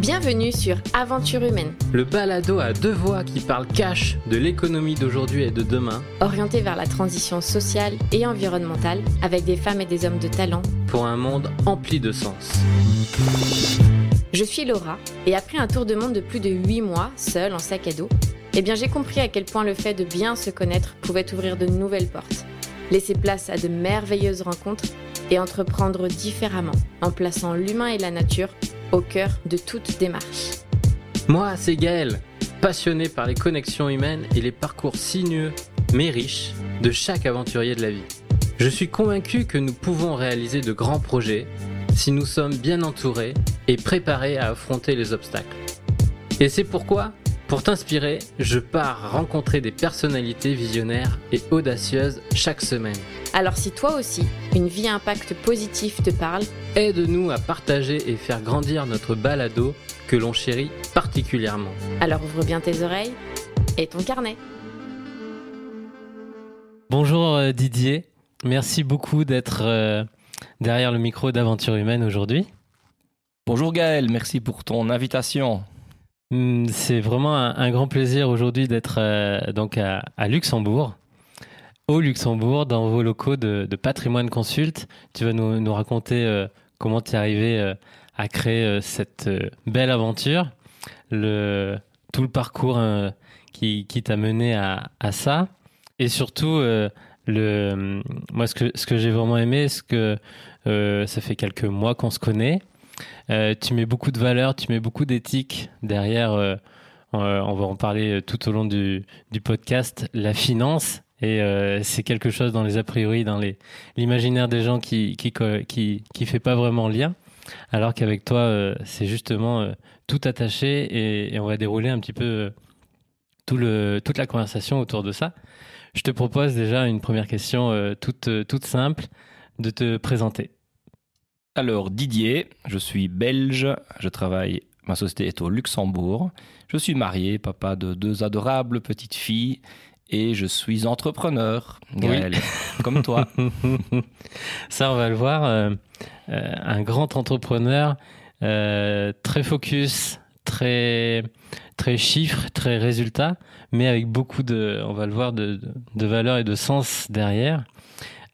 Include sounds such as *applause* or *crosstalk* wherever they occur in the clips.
Bienvenue sur Aventure humaine, Le balado à deux voix qui parle cash de l'économie d'aujourd'hui et de demain orienté vers la transition sociale et environnementale avec des femmes et des hommes de talent. pour un monde empli de sens. Je suis Laura et après un tour de monde de plus de 8 mois, seule en sac à dos, eh bien j'ai compris à quel point le fait de bien se connaître pouvait ouvrir de nouvelles portes, laisser place à de merveilleuses rencontres et entreprendre différemment en plaçant l'humain et la nature au cœur de toute démarche. Moi, c'est Gaël, passionné par les connexions humaines et les parcours sinueux, mais riches, de chaque aventurier de la vie. Je suis convaincu que nous pouvons réaliser de grands projets si nous sommes bien entourés et préparés à affronter les obstacles. Et c'est pourquoi, pour t'inspirer, je pars rencontrer des personnalités visionnaires et audacieuses chaque semaine. Alors si toi aussi, une vie à impact positif te parle, Aide-nous à partager et faire grandir notre balado que l'on chérit particulièrement. alors ouvre bien tes oreilles et ton carnet. Bonjour euh, Didier, merci beaucoup d'être euh, derrière le micro d'Aventure Humaine aujourd'hui. Bonjour Gaël, merci pour ton invitation. Hum, C'est vraiment un, grand plaisir aujourd'hui d'être euh, donc à Luxembourg, au Luxembourg, dans vos locaux de, Patrimoine Consult. Tu vas nous, raconter euh, comment tu es arrivé euh, à créer euh, cette belle aventure, le, tout le parcours qui, t'a mené à, ça, et surtout le, moi ce que, ce que j'ai vraiment aimé, c'est que ça fait quelques mois qu'on se connaît. Tu mets beaucoup de valeurs, tu mets beaucoup d'éthique derrière. on va en parler tout au long du podcast. La finance, et euh, c'est quelque chose dans les a priori, dans l'imaginaire des gens qui qui qui qui fait pas vraiment lien. Alors qu'avec toi, euh, c'est justement euh, tout attaché et, on va dérouler un petit peu toute la conversation autour de ça. Je te propose déjà une première question toute toute simple de te présenter. Alors Didier, je suis belge, je travaille, ma société est au Luxembourg. Je suis marié, papa de deux adorables petites filles et je suis entrepreneur, Gaël, comme toi. *laughs* Ça, on va le voir. euh, euh, un grand entrepreneur, euh, très focus, très, très chiffres, très résultats, mais avec beaucoup de, on va le voir, de, de, valeur et de sens derrière.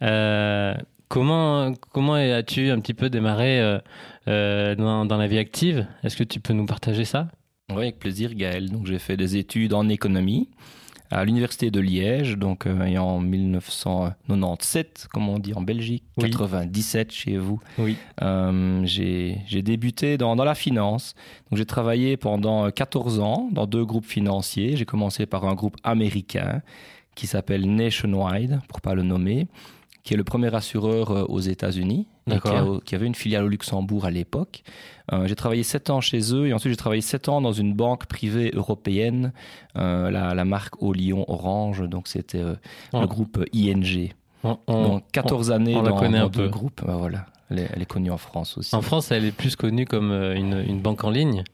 Euh, comment comment as-tu un petit peu démarré dans, dans la vie active? Est-ce que tu peux nous partager ça? Oui, avec plaisir Gaël. Donc j'ai fait des études en économie à l'université de Liège, donc euh, et en 1997, comme on dit en Belgique, Oui. 97 chez vous. Oui. Euh, j'ai débuté dans, dans la finance. Donc j'ai travaillé pendant 14 ans dans deux groupes financiers. J'ai commencé par un groupe américain qui s'appelle Nationwide, pour pas le nommer, qui est le premier assureur euh, aux États-Unis, qui, D'accord. a- qui avait une filiale au Luxembourg à l'époque. Euh, j'ai travaillé 7 ans chez eux et ensuite j'ai travaillé 7 ans dans une banque privée européenne, euh, la, la marque au Lyon Orange, donc c'était euh, Oh. le groupe ING. On- on- donc 14 années on la dans, connaît dans un deux peu. groupes. Ben voilà, elle est, elle est connue en France aussi. En France, elle est plus connue comme une, une banque en ligne?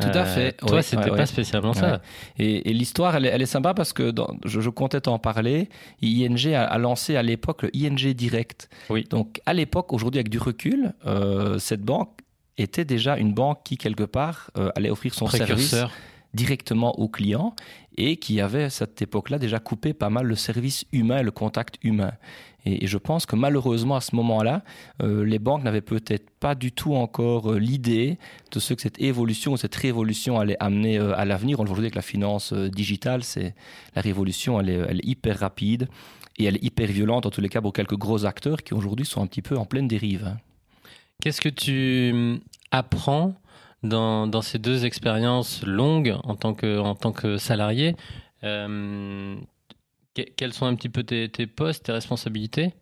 Tout à fait. Toi, Ouais, c'était ouais, pas ouais. spécialement ça. Et, et l'histoire, elle, est- elle est sympa parce que dans- je, je comptais t'en parler. ING a, a lancé à l'époque le ING Direct. Oui. Donc à l'époque, aujourd'hui avec du recul, euh, cette banque était déjà une banque qui quelque part euh, allait offrir son service Précurseur. Directement aux clients et qui avait à cette époque-là déjà coupé pas mal le service humain le contact humain. Et, je pense que malheureusement à ce moment-là, euh, les banques n'avaient peut-être pas du tout encore euh, l'idée de ce que cette évolution ou cette révolution allait amener euh, à l'avenir. On le voit avec la finance digitale, c'est la révolution, elle est, elle est hyper rapide et elle est hyper violente en tous les cas pour quelques gros acteurs qui aujourd'hui sont un petit peu en pleine dérive. Qu'est-ce que tu hum, apprends dans, ces deux expériences longues en tant que, en tant que salarié Euh, que- Quels sont un petit peu tes, tes postes, tes responsabilités?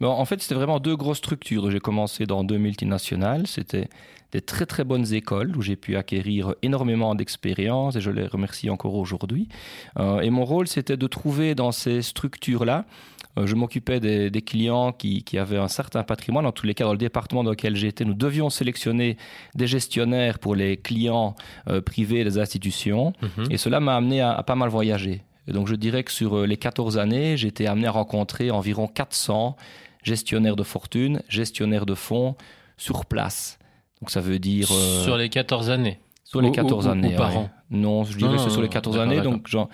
Bon, en fait, c'était vraiment deux grosses structures. J'ai commencé dans deux multinationales. C'était des très très bonnes écoles où j'ai pu acquérir énormément d'expérience et je les remercie encore aujourd'hui. Euh, et mon rôle, c'était de trouver dans ces structures-là, je m'occupais des, des clients qui, qui avaient un certain patrimoine. En tous les cas, dans le département dans lequel j'étais, nous devions sélectionner des gestionnaires pour les clients euh, privés des institutions. Et cela m'a amené à, à pas mal voyager. Et donc je dirais que sur euh, les 14 années, j'ai été amené à rencontrer environ 400 gestionnaires de fortune, gestionnaires de fonds sur place. Donc ça veut dire... euh, Sur les 14 années Sur les Ou- 14 ou- ou années. par ouais. an Non, je dirais que c'est sur les non, 14 d'accord, années. Donc j'en,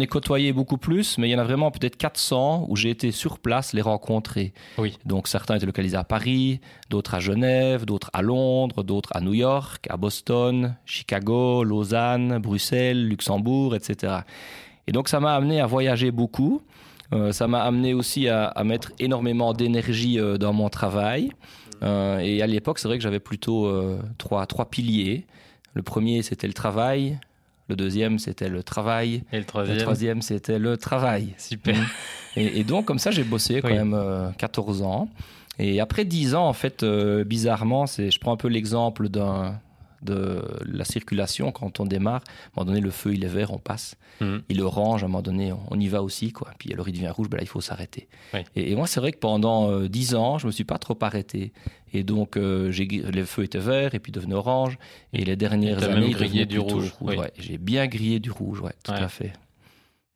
ai côtoyé beaucoup plus, mais il y en a vraiment peut-être 400 où j'ai été sur place les rencontrer. Oui. Donc certains étaient localisés à Paris, d'autres à Genève, d'autres à Londres, d'autres à New York, à Boston, Chicago, Lausanne, Bruxelles, Luxembourg, etc. Et donc ça m'a amené à voyager beaucoup. Euh, ça m'a amené aussi à, à mettre énormément d'énergie euh, dans mon travail. Euh, et à l'époque, c'est vrai que j'avais plutôt trois, trois piliers. Le premier, c'était le travail. Le deuxième, c'était le travail. Et le Le troisième troisième, c'était le travail. Super. Et, et donc, comme ça, j'ai bossé quand Oui. même euh, 14 ans. Et après 10 ans, en fait, euh, bizarrement, c'est, je prends un peu l'exemple d'un, de la circulation quand on démarre. À un moment donné, le feu, il est vert, on passe. Mhm. Il est orange, à un moment donné, on, on y va aussi. Quoi. Puis alors, il devient rouge, ben là, il faut s'arrêter. Oui. Et, et moi, c'est vrai que pendant euh, 10 ans, je me suis pas trop arrêté. Et donc, euh, les feux étaient verts et puis devenaient orange. Et les dernières t'as années, grillé du rouge, oui. ouais. J'ai bien grillé du rouge, ouais, tout Ouais. à fait.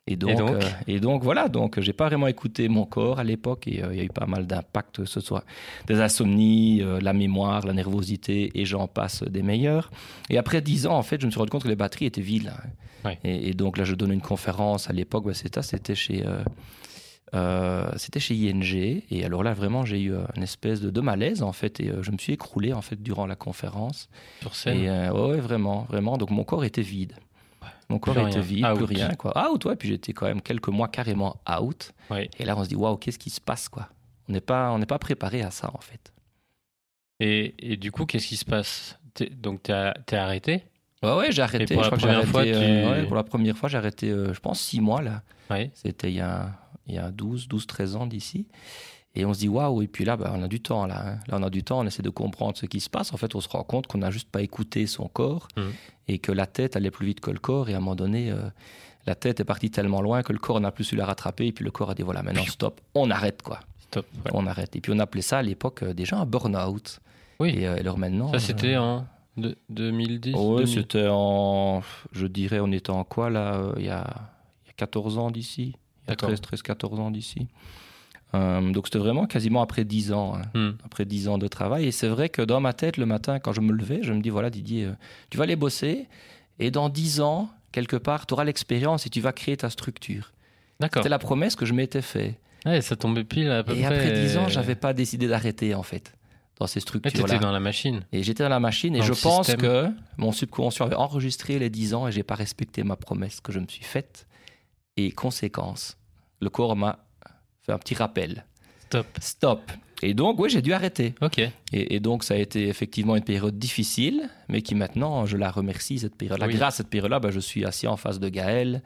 Et donc, donc euh, et donc voilà, donc j'ai pas vraiment écouté mon corps à l'époque et euh, il y a eu pas mal d'impacts, que ce soit des insomnies, euh, la mémoire, la nervosité et j'en passe des meilleurs. Et après dix ans, en fait, je me suis rendu compte que les batteries étaient vides. Ouais. Et, et donc là, je donne une conférence à l'époque, bah, c'était chez euh, euh, c'était chez ING et alors là vraiment j'ai eu euh, une espèce de, de malaise en fait et euh, je me suis écroulé en fait durant la conférence Sur scène. et euh, ouais, vraiment vraiment donc mon corps était vide mon corps Plus était vide Out. plus rien quoi. Out ouais puis j'étais quand même quelques mois carrément out. Et là on se dit waouh qu'est-ce qui se passe quoi? On n'est pas on pas préparé à ça en fait. Et, et du coup, qu'est-ce qui se passe? Donc, t'es t'es arrêté? Ouais ouais j'ai arrêté. Pour je la crois que fois, tu- euh, ouais, pour la première fois j'ai arrêté euh, je pense six mois là. C'était il y a, il y a 12, 12, 13 ans d'ici. Et on se dit waouh, et puis là, bah, on a du temps. Là, hein. là, on a du temps, on essaie de comprendre ce qui se passe. En fait, on se rend compte qu'on n'a juste pas écouté son corps Mhm. et que la tête allait plus vite que le corps. Et à un moment donné, euh, la tête est partie tellement loin que le corps n'a plus su la rattraper. Et puis le corps a dit voilà, maintenant stop, on arrête quoi. Stop. ouais. On arrête. Et puis on appelait ça à l'époque euh, déjà un burn-out. Oui. Et euh, alors maintenant. Ça, euh, c'était en de- 2010 Ouais, 2000. c'était en. Je dirais, on était en quoi là euh, Il y, a, y a 14 ans d'ici. Il y a D'accord. 13, 13, 14 ans d'ici. Euh, donc c'était vraiment quasiment après 10 ans. hein, Hmm. après 10 ans de travail. Et c'est vrai que dans ma tête, le matin, quand je me levais, je me dis voilà, Didier, euh, tu vas aller bosser. Et dans 10 ans, quelque part, tu auras l'expérience et tu vas créer ta structure. D'accord. C'était la promesse que je m'étais fait. Ouais, ça tombait pile à peu Et près. après 10 ans, euh, j'avais pas décidé d'arrêter en fait dans ces ouais, structures. T'étais dans la machine. Et j'étais dans la machine et Dans je pense système. que mon subconscient avait enregistré les 10 ans et j'ai pas respecté ma promesse que je me suis faite. Et conséquence, le corps m'a fait un petit rappel. Stop. Stop. Et donc, oui, j'ai dû arrêter. Ok. Et, et donc, ça a été effectivement une période difficile, mais qui maintenant, je la remercie, cette période-là. Oui. Grâce à cette période-là, bah, je suis assis en face de Gaël.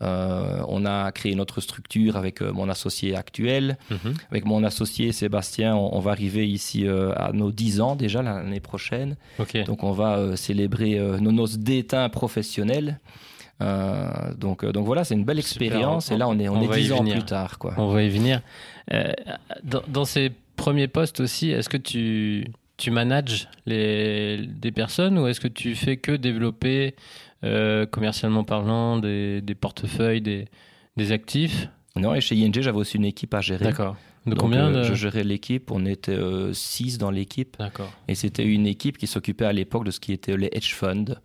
Euh, on a créé notre structure avec euh, mon associé actuel. Mhm. Avec mon associé Sébastien, on, on va arriver ici euh, à nos 10 ans déjà l'année prochaine. Ok. Donc on va célébrer nos noces d'éteint professionnels. Euh, donc, euh, donc voilà, c'est une belle Super. expérience. Et là, on est, on On est va y 10 ans venir. plus tard. Quoi. On va y venir. Euh, dans, dans ces premiers postes aussi, est-ce que tu, tu manages les, des personnes ou est-ce que tu fais que développer, euh, commercialement parlant, des, des portefeuilles, des, des actifs? Non, et chez ING, j'avais aussi une équipe à gérer. D'accord. De Donc, combien de... Je gérais l'équipe, on était 6 dans l'équipe. D'accord. Et c'était une équipe qui s'occupait à l'époque de ce qui était les hedge funds.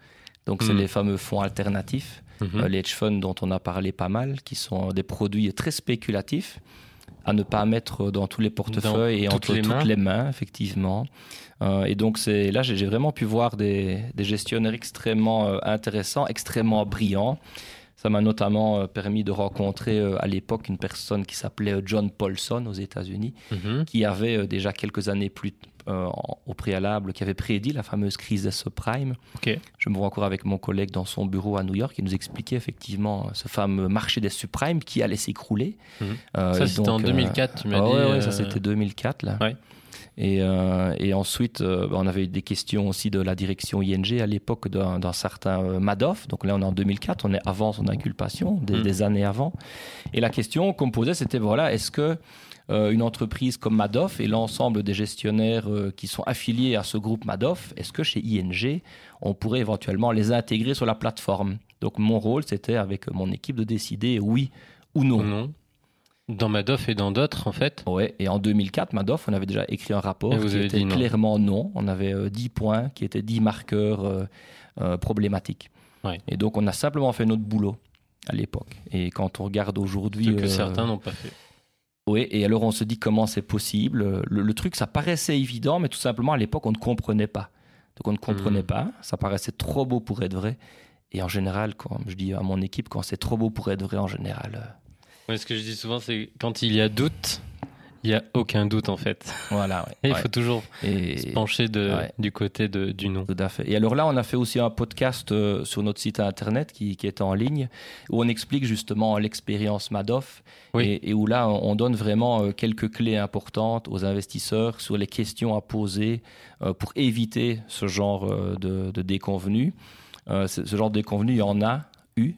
Donc c'est Hmm. les fameux fonds alternatifs. Mhm. Euh, les hedge funds dont on a parlé pas mal, qui sont des produits très spéculatifs à ne pas mettre dans tous les portefeuilles Dans et toutes entre les toutes les mains, effectivement. Euh, et donc c'est là j'ai j'ai vraiment pu voir des, des gestionnaires extrêmement euh, intéressants, extrêmement brillants. Ça m'a notamment euh, permis de rencontrer euh, à l'époque une personne qui s'appelait euh, John Paulson aux États-Unis, Mhm. qui avait déjà quelques années plus euh, au préalable, qui avait prédit la fameuse crise des subprimes. Ok. Je me vois encore avec mon collègue dans son bureau à New York, qui nous expliquait effectivement ce fameux marché des subprimes qui allait s'écrouler. Euh, Ça, c'était en euh, 2004, tu m'as ah dit. ouais, euh, ça c'était 2004 là. Ouais. Et, euh, et ensuite, euh, bah, on avait eu des questions aussi de la direction ING à l'époque d'un certain euh, Madoff. Donc là, on est en 2004, on est avant son inculpation, des, Mm. des années avant. Et la question qu'on me posait, c'était voilà, est-ce que euh, une entreprise comme Madoff et l'ensemble des gestionnaires euh, qui sont affiliés à ce groupe Madoff, est-ce que chez ING, on pourrait éventuellement les intégrer sur la plateforme? Donc mon rôle, c'était avec mon équipe de décider oui ou non. ou non Dans Madoff et dans d'autres, en fait. Ouais, et en 2004, Madoff, on avait déjà écrit un rapport Et vous qui avez était dit non. clairement non. On avait euh, 10 points qui étaient 10 marqueurs euh, euh, problématiques. Ouais. Et donc, on a simplement fait notre boulot à l'époque. Et quand on regarde aujourd'hui. Ce que euh, certains n'ont pas fait. Oui, et alors on se dit comment c'est possible. Le, le truc, ça paraissait évident, mais tout simplement à l'époque, on ne comprenait pas. Donc on ne comprenait Mhm. pas, ça paraissait trop beau pour être vrai. Et en général, quand je dis à mon équipe, quand c'est trop beau pour être vrai, en général, Ouais, ce que je dis souvent, c'est quand il y a doute, il n'y a aucun doute, en fait. voilà. ouais, Et il ouais. faut toujours Et- se pencher de, ouais. du côté de, du non. Tout à fait. Et alors là, on a fait aussi un podcast euh, sur notre site internet qui, qui est en ligne, où on explique justement l'expérience Madoff, Oui. et, et où là, on on donne vraiment euh, quelques clés importantes aux investisseurs sur les questions à poser euh, pour éviter ce genre de, de déconvenus. Ce genre de déconvenus, il y en a eu,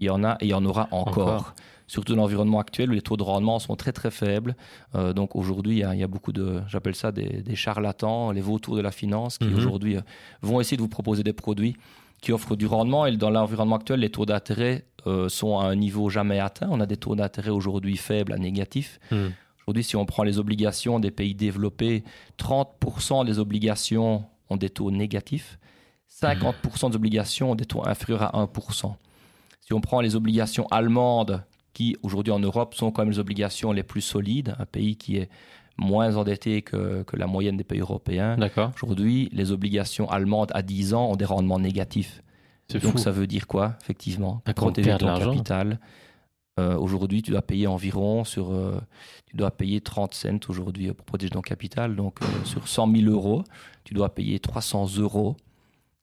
il y en a et il y en aura encore. Encore. Surtout dans l'environnement actuel où les taux de rendement sont très très faibles. Euh, donc aujourd'hui, il y a- il y, a beaucoup de, j'appelle ça des, des charlatans, les vautours de la finance, qui Mhm. aujourd'hui euh, vont essayer de vous proposer des produits qui offrent du rendement. Et dans l'environnement actuel, les taux d'intérêt euh, sont à un niveau jamais atteint. On a des taux d'intérêt aujourd'hui faibles à négatifs. Hmm. Aujourd'hui, si on prend les obligations des pays développés, 30% des obligations ont des taux négatifs, 50% des obligations ont des taux inférieurs à 1%. Si on prend les obligations allemandes, qui aujourd'hui en Europe sont quand même les obligations les plus solides, un pays qui est moins endetté que, que la moyenne des pays européens, aujourd'hui, les obligations allemandes à 10 ans ont des rendements négatifs. Donc fou. ça veut dire quoi, effectivement? Protéger ton capital. euh, aujourd'hui, tu dois payer environ sur, euh, tu dois payer 30 cents aujourd'hui pour protéger ton capital. Donc euh, sur 100 000 euros, tu dois payer 300 euros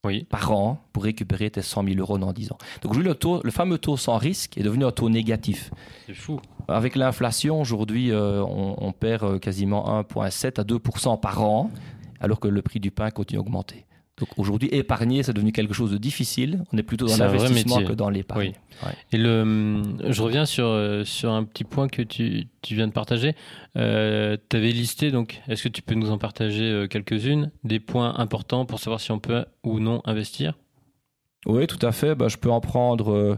Oui. par an pour récupérer tes 100 000 euros dans 10 ans. Donc aujourd'hui, le, taux, le fameux taux sans risque est devenu un taux négatif. C'est fou. Avec l'inflation, aujourd'hui, euh, on, on perd euh, quasiment 1,7 à 2 par an, alors que le prix du pain continue à augmenter. Donc aujourd'hui, épargner, c'est devenu quelque chose de difficile. On est plutôt dans l'investissement que dans l'épargne. Oui. Et le, je reviens sur, euh, sur un petit point que tu, tu viens de partager. Euh, tu avais listé, donc, est-ce que tu peux nous en partager euh, quelques-unes, des points importants pour savoir si on peut ou non investir? Oui, tout à fait. Bah, je peux en prendre euh,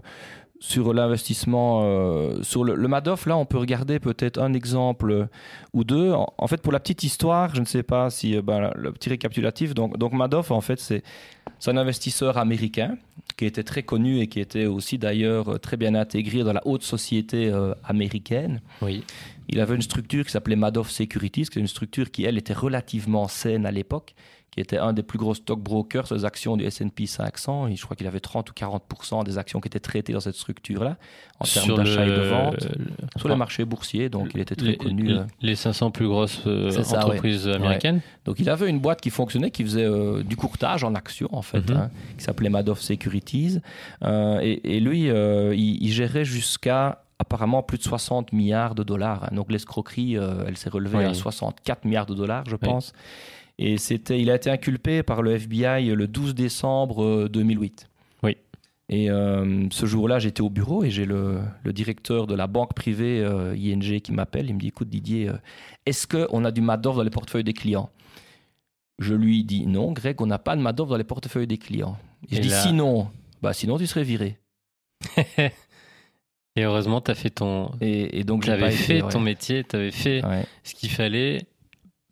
sur l'investissement. euh, sur le, le Madoff, là, on peut regarder peut-être un exemple euh, ou deux. En, en fait, pour la petite histoire, je ne sais pas si euh, ben, le petit récapitulatif. Donc, donc Madoff, en fait, c'est un investisseur américain qui était très connu et qui était aussi d'ailleurs très bien intégré dans la haute société euh, américaine. Oui. Il avait une structure qui s'appelait Madoff Securities, qui est une structure qui, elle, était relativement saine à l'époque, qui était un des plus gros stockbrokers sur les actions du S&P 500. Et je crois qu'il avait 30 ou 40% des actions qui étaient traitées dans cette structure-là, en termes d'achat et de le- vente, le- sur les marchés boursiers. Donc, il était très les, connu. les- euh. les 500 plus grosses euh, ça, entreprises américaines. Donc, il avait une boîte qui fonctionnait, qui faisait euh, du courtage en actions, en fait, Mhm. hein, qui s'appelait Madoff Securities. Euh, et, et lui, euh, il, il gérait jusqu'à apparemment plus de 60 milliards de dollars. hein. Donc, l'escroquerie, euh, elle s'est relevée Oui. à 64 milliards de dollars, je Oui. Et c'était, il a été inculpé par le FBI le 12 décembre euh, 2008. Oui. Et euh, ce jour-là, j'étais au bureau et j'ai le, le directeur de la banque privée euh, ING qui m'appelle. Il me dit Écoute, Didier, euh, est-ce qu'on a du Madoff dans les portefeuilles des clients? Je lui dis Non, Greg, on n'a pas de Madoff dans les portefeuilles des clients. Et je Et dis là- Sinon, bah, sinon tu serais viré. *laughs* Et heureusement, tu as fait ton. Et, et donc, Tu j'ai pas avais été, fait ouais. ton métier, tu avais fait Ouais. ce qu'il fallait.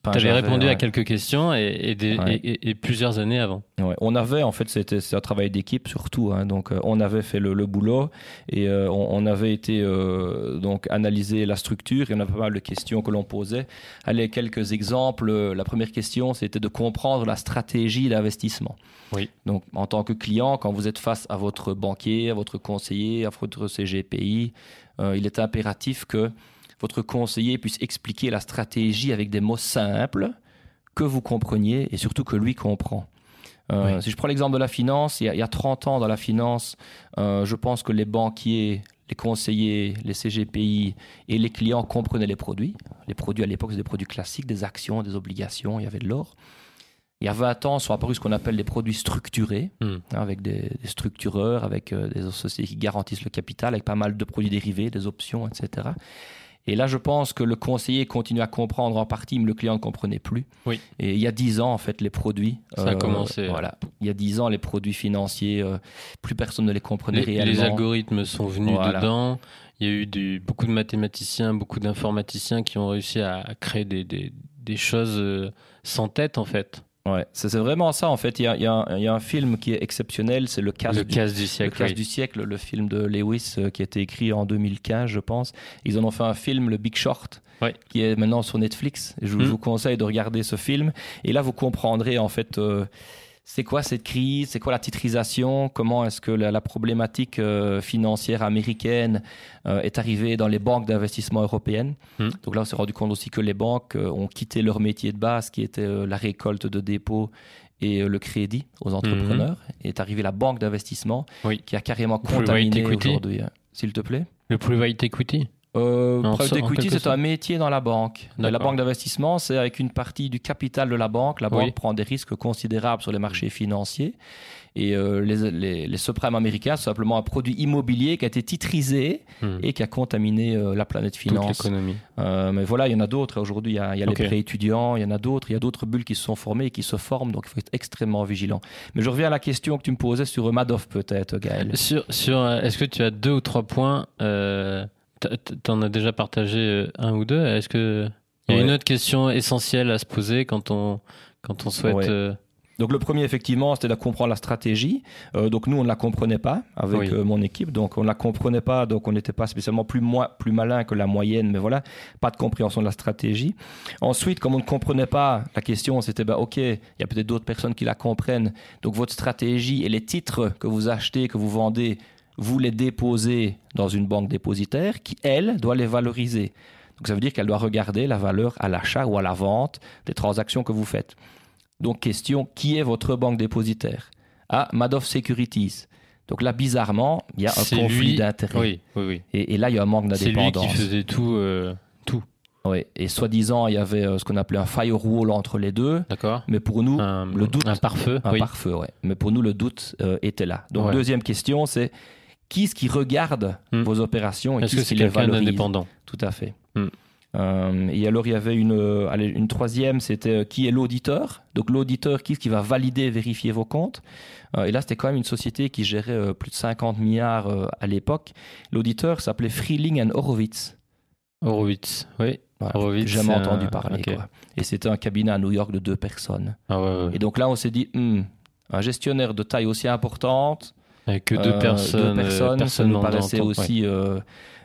Enfin, tu avais répondu à quelques questions et, et des- Ouais. et- et- et plusieurs années avant. Ouais, on avait, en fait, c'était un travail d'équipe surtout. hein. donc, euh, on avait fait le, le boulot et euh, on, on avait été euh, donc analyser la structure. Et on avait pas mal de questions que l'on posait. Allez, quelques exemples. La première question, c'était de comprendre la stratégie d'investissement. Oui. Donc, en tant que client, quand vous êtes face à votre banquier, à votre conseiller, à votre CGPI, euh, il est impératif que votre conseiller puisse expliquer la stratégie avec des mots simples que vous compreniez et surtout que lui comprend. Euh, Oui. Si je prends l'exemple de la finance, il y, a, il y a 30 ans dans la finance, euh, je pense que les banquiers, les conseillers, les CGPI et les clients comprenaient les produits. Les produits à l'époque, c'était des produits classiques, des actions, des obligations, il y avait de l'or. Il y a 20 ans, sont apparus ce qu'on appelle des produits structurés, Hmm. hein, avec des, des structureurs, avec euh, des sociétés qui garantissent le capital, avec pas mal de produits dérivés, des options, etc. Et là, je pense que le conseiller continue à comprendre en partie, mais le client ne comprenait plus. Oui. Et il y a dix ans, en fait, les produits. Ça a commencé. Voilà. Il y a dix ans, les produits financiers, euh, plus personne ne les comprenait Les, réellement. les algorithmes sont venus Voilà. dedans. Il y a eu du- beaucoup de mathématiciens, beaucoup d'informaticiens qui ont réussi à, créer des, des- des choses euh, sans tête, en fait. Ouais, c'est vraiment ça, en fait. Il y a, il y a un- il y a un film qui est exceptionnel, c'est Le Casse le du casse du Le siècle. Classe oui. du siècle, le film de Lewis euh, qui a été écrit en 2015, je pense. Ils en ont fait un film, Le Big Short, Ouais. qui est maintenant sur Netflix. Je, je vous conseille de regarder ce film. Et là, vous comprendrez en fait. euh, c'est quoi cette crise? C'est quoi la titrisation? Comment est-ce que la, la problématique euh, financière américaine euh, est arrivée dans les banques d'investissement européennes? Mm. Donc là, on s'est rendu compte aussi que les banques euh, ont quitté leur métier de base, qui était la récolte de dépôts et le crédit aux entrepreneurs. Et est arrivée la banque d'investissement Oui. qui a carrément contaminé aujourd'hui. hein. S'il te plaît. Le private equity? Euh, private equity, c'est un métier dans la banque. Mais la banque d'investissement, c'est avec une partie du capital de la banque. La banque Oui. prend des risques considérables sur les marchés financiers. Et euh, les, les, américains, c'est simplement un produit immobilier qui a été titrisé Hmm. et qui a contaminé euh, la planète Toute finance. l'économie. Euh, mais voilà, il y en a d'autres. Aujourd'hui, il y a, il y a Ok. les prêts étudiants, il y en a d'autres. Il y a d'autres bulles qui se sont formées et qui se forment. Donc, il faut être extrêmement vigilant. Mais je reviens à la question que tu me posais sur Madoff, peut-être, Gaël. Sur, sur, est-ce que tu as deux ou trois points T'en as déjà partagé euh, un ou deux. Est-ce que il y a Ouais. une autre question essentielle à se poser quand on quand on souhaite Ouais. euh, Donc le premier, effectivement, c'était de comprendre la stratégie. Euh, donc nous, on ne la comprenait pas avec Oui. euh, mon équipe. Donc on ne la comprenait pas, donc on n'était pas spécialement plus, moi, plus malin que la moyenne, mais voilà, pas de compréhension de la stratégie. Ensuite, comme on ne comprenait pas, la question c'était, bah, ok, il y a peut-être d'autres personnes qui la comprennent. Donc votre stratégie et les titres que vous achetez, que vous vendez, vous les déposez dans une banque dépositaire qui, elle, doit les valoriser. Donc ça veut dire qu'elle doit regarder la valeur à l'achat ou à la vente des transactions que vous faites. Donc question, qui est votre banque dépositaire? Ah, Madoff Securities. Donc là, bizarrement, il y a un conflit d'intérêts. Oui, oui, oui. Et, et là, il y a un manque C'est lui qui d'indépendance. faisait tout. euh, Oui. Et soi-disant, il y avait euh, ce qu'on appelait un firewall entre les deux. D'accord. Mais pour nous, Un, le doute- un pare-feu. un oui. pare-feu, ouais. Mais pour nous, le doute euh, était là. Donc, Ouais. deuxième question, c'est qui est-ce qui regarde Hmm. vos opérations et Est-ce qui que c'est quelqu'un d'indépendant Tout à fait. Hmm. Euh, et alors, il y avait une, euh, allez, une troisième, c'était euh, qui est l'auditeur Donc, l'auditeur, qui est-ce qui va valider, vérifier vos comptes Et là, c'était quand même une société qui gérait plus de 50 milliards à l'époque. L'auditeur s'appelait Freeling and Horowitz. Horowitz. Oui. Voilà. Horowitz, Jamais entendu parler. quoi. Et c'était un cabinet à New York de deux personnes. Ah ouais, ouais. Et donc là, on s'est dit, Hmm, un gestionnaire de taille aussi importante, Avec que deux euh, personnes. deux euh, personnes, ça personnes nous paraissait ouais. aussi euh,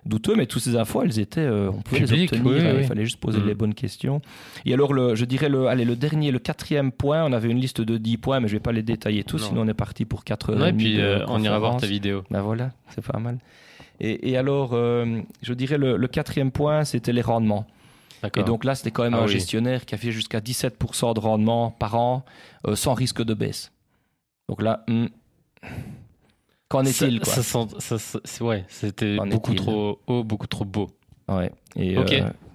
douteux, mais toutes ces infos, elles étaient, euh, on pouvait les obtenir, oui, oui. il fallait juste poser Mm. les bonnes questions. Et alors, le, je dirais, le, allez, le dernier, le quatrième point, on avait une liste de 10 points, mais je vais pas les détailler tous, Non. sinon on est parti pour 4 heures. Ouais, et puis euh, on ira voir ta vidéo. Ben voilà, c'est pas mal. Et, et alors, euh, je dirais, le, le quatrième point, c'était les rendements. Et donc là, c'était quand même Ah un oui. gestionnaire qui a fait jusqu'à 17% de rendement par an, euh, sans risque de baisse. Donc là, hmm, qu'en est-il quoi ça, sent- ça- ça- ouais, c'était beaucoup trop haut, beaucoup trop beau. Ouais. Et, euh,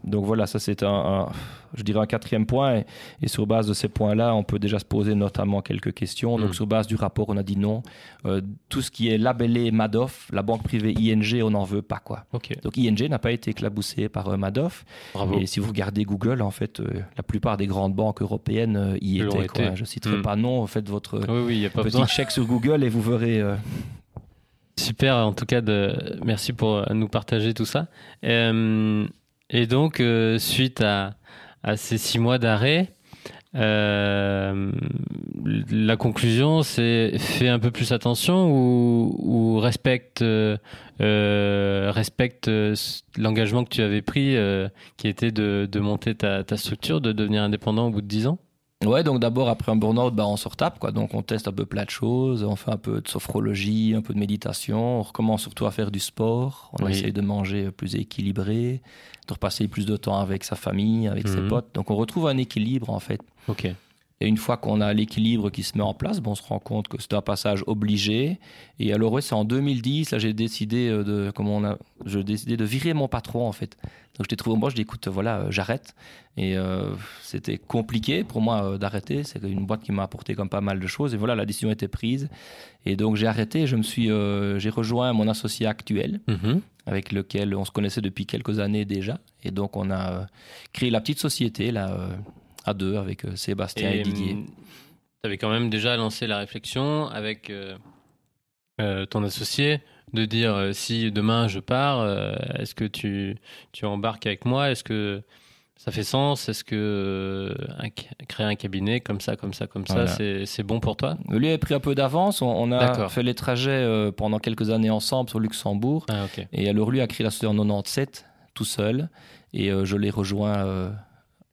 donc voilà, ça c'est un, un- je dirais un quatrième point. Et, et sur base de ces points-là, on peut déjà se poser notamment quelques questions. Donc Mm. sur base du rapport, on a dit non. Euh, tout ce qui est labellé Madoff, la banque privée ING, on n'en veut pas quoi. Ok. Donc ING n'a pas été éclaboussé par euh, Madoff. Bravo. Et si vous regardez Google, en fait, la plupart des grandes banques européennes y étaient. quoi. été. Je citerai Mm. pas non. Faites votre Oui, oui, petit besoin. check sur Google et vous verrez. Super, en tout cas, merci pour euh, nous partager tout ça. Euh, et donc, euh, suite à, ces six mois d'arrêt, la conclusion, c'est fais un peu plus attention ou, ou respecte, respecte l'engagement que tu avais pris, qui était de, de monter ta, ta structure, de devenir indépendant au bout de dix ans? Ouais, donc d'abord, après un burn-out, bah, on se retape. Quoi. Donc on teste un peu plein de choses. On fait un peu de sophrologie, un peu de méditation. On recommence surtout à faire du sport. On Oui. essaye de manger plus équilibré, de repasser plus de temps avec sa famille, avec ses Mhm. potes. Donc on retrouve un équilibre en fait. Ok. Et une fois qu'on a l'équilibre qui se met en place, bon, on se rend compte que c'est un passage obligé. Et alors, ouais, c'est en 2010, là, j'ai décidé euh, de, comment on a, je décidé de virer mon patron, en fait. Donc, je t'ai trouvé bon, je dis, écoute, voilà, euh, j'arrête. Et euh, c'était compliqué pour moi euh, d'arrêter. C'est une boîte qui m'a apporté comme pas mal de choses. Et voilà, la décision était prise. Et donc, j'ai arrêté. Je me suis, euh, j'ai rejoint mon associé actuel, Mhm. avec lequel on se connaissait depuis quelques années déjà. Et donc, on a créé la petite société, là, à deux, avec Sébastien et, Didier. tu avais quand même déjà lancé la réflexion avec euh, ton associé de dire euh, si demain je pars, euh, est-ce que tu, tu embarques avec moi? Est-ce que ça fait sens? Est-ce que euh, un- créer un cabinet comme ça, comme ça, comme ça, c'est c'est bon pour toi? Lui a pris un peu d'avance. On, on a fait les trajets pendant quelques années ensemble sur Luxembourg. Ah. Et alors, lui a créé la société en 97, tout seul. Et je l'ai rejoint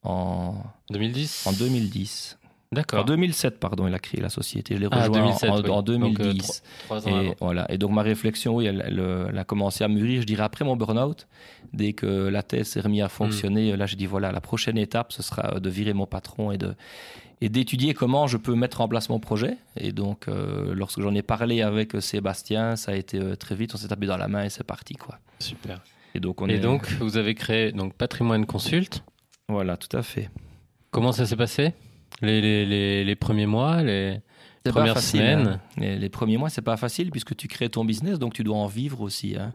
en, 2010 en 2010. En D'accord. 2007, pardon, il a créé la société. Je l'ai Ah, rejoint 2007, en, oui. en Donc, euh, 2010. ans Et voilà. Et donc ma réflexion, oui, elle, elle, euh, elle a commencé à mûrir, je dirais, après mon burn-out. Dès que la thèse s'est remise à Hmm. fonctionner, là, j'ai dit, voilà, la prochaine étape, ce sera de virer mon patron et de et d'étudier comment je peux mettre en place mon projet. Et donc, euh, lorsque j'en ai parlé avec euh, Sébastien, ça a été euh, très vite, on s'est tapé dans la main et c'est parti, quoi. Super. Et donc, on Et est... donc, vous avez créé donc Patrimoine Consult. Voilà, tout à fait. Comment ça s'est passé? Les, les, les, les premiers mois, les premières facile, semaines hein. Les, les premiers mois, c'est pas facile puisque tu crées ton business, donc tu dois en vivre aussi. hein.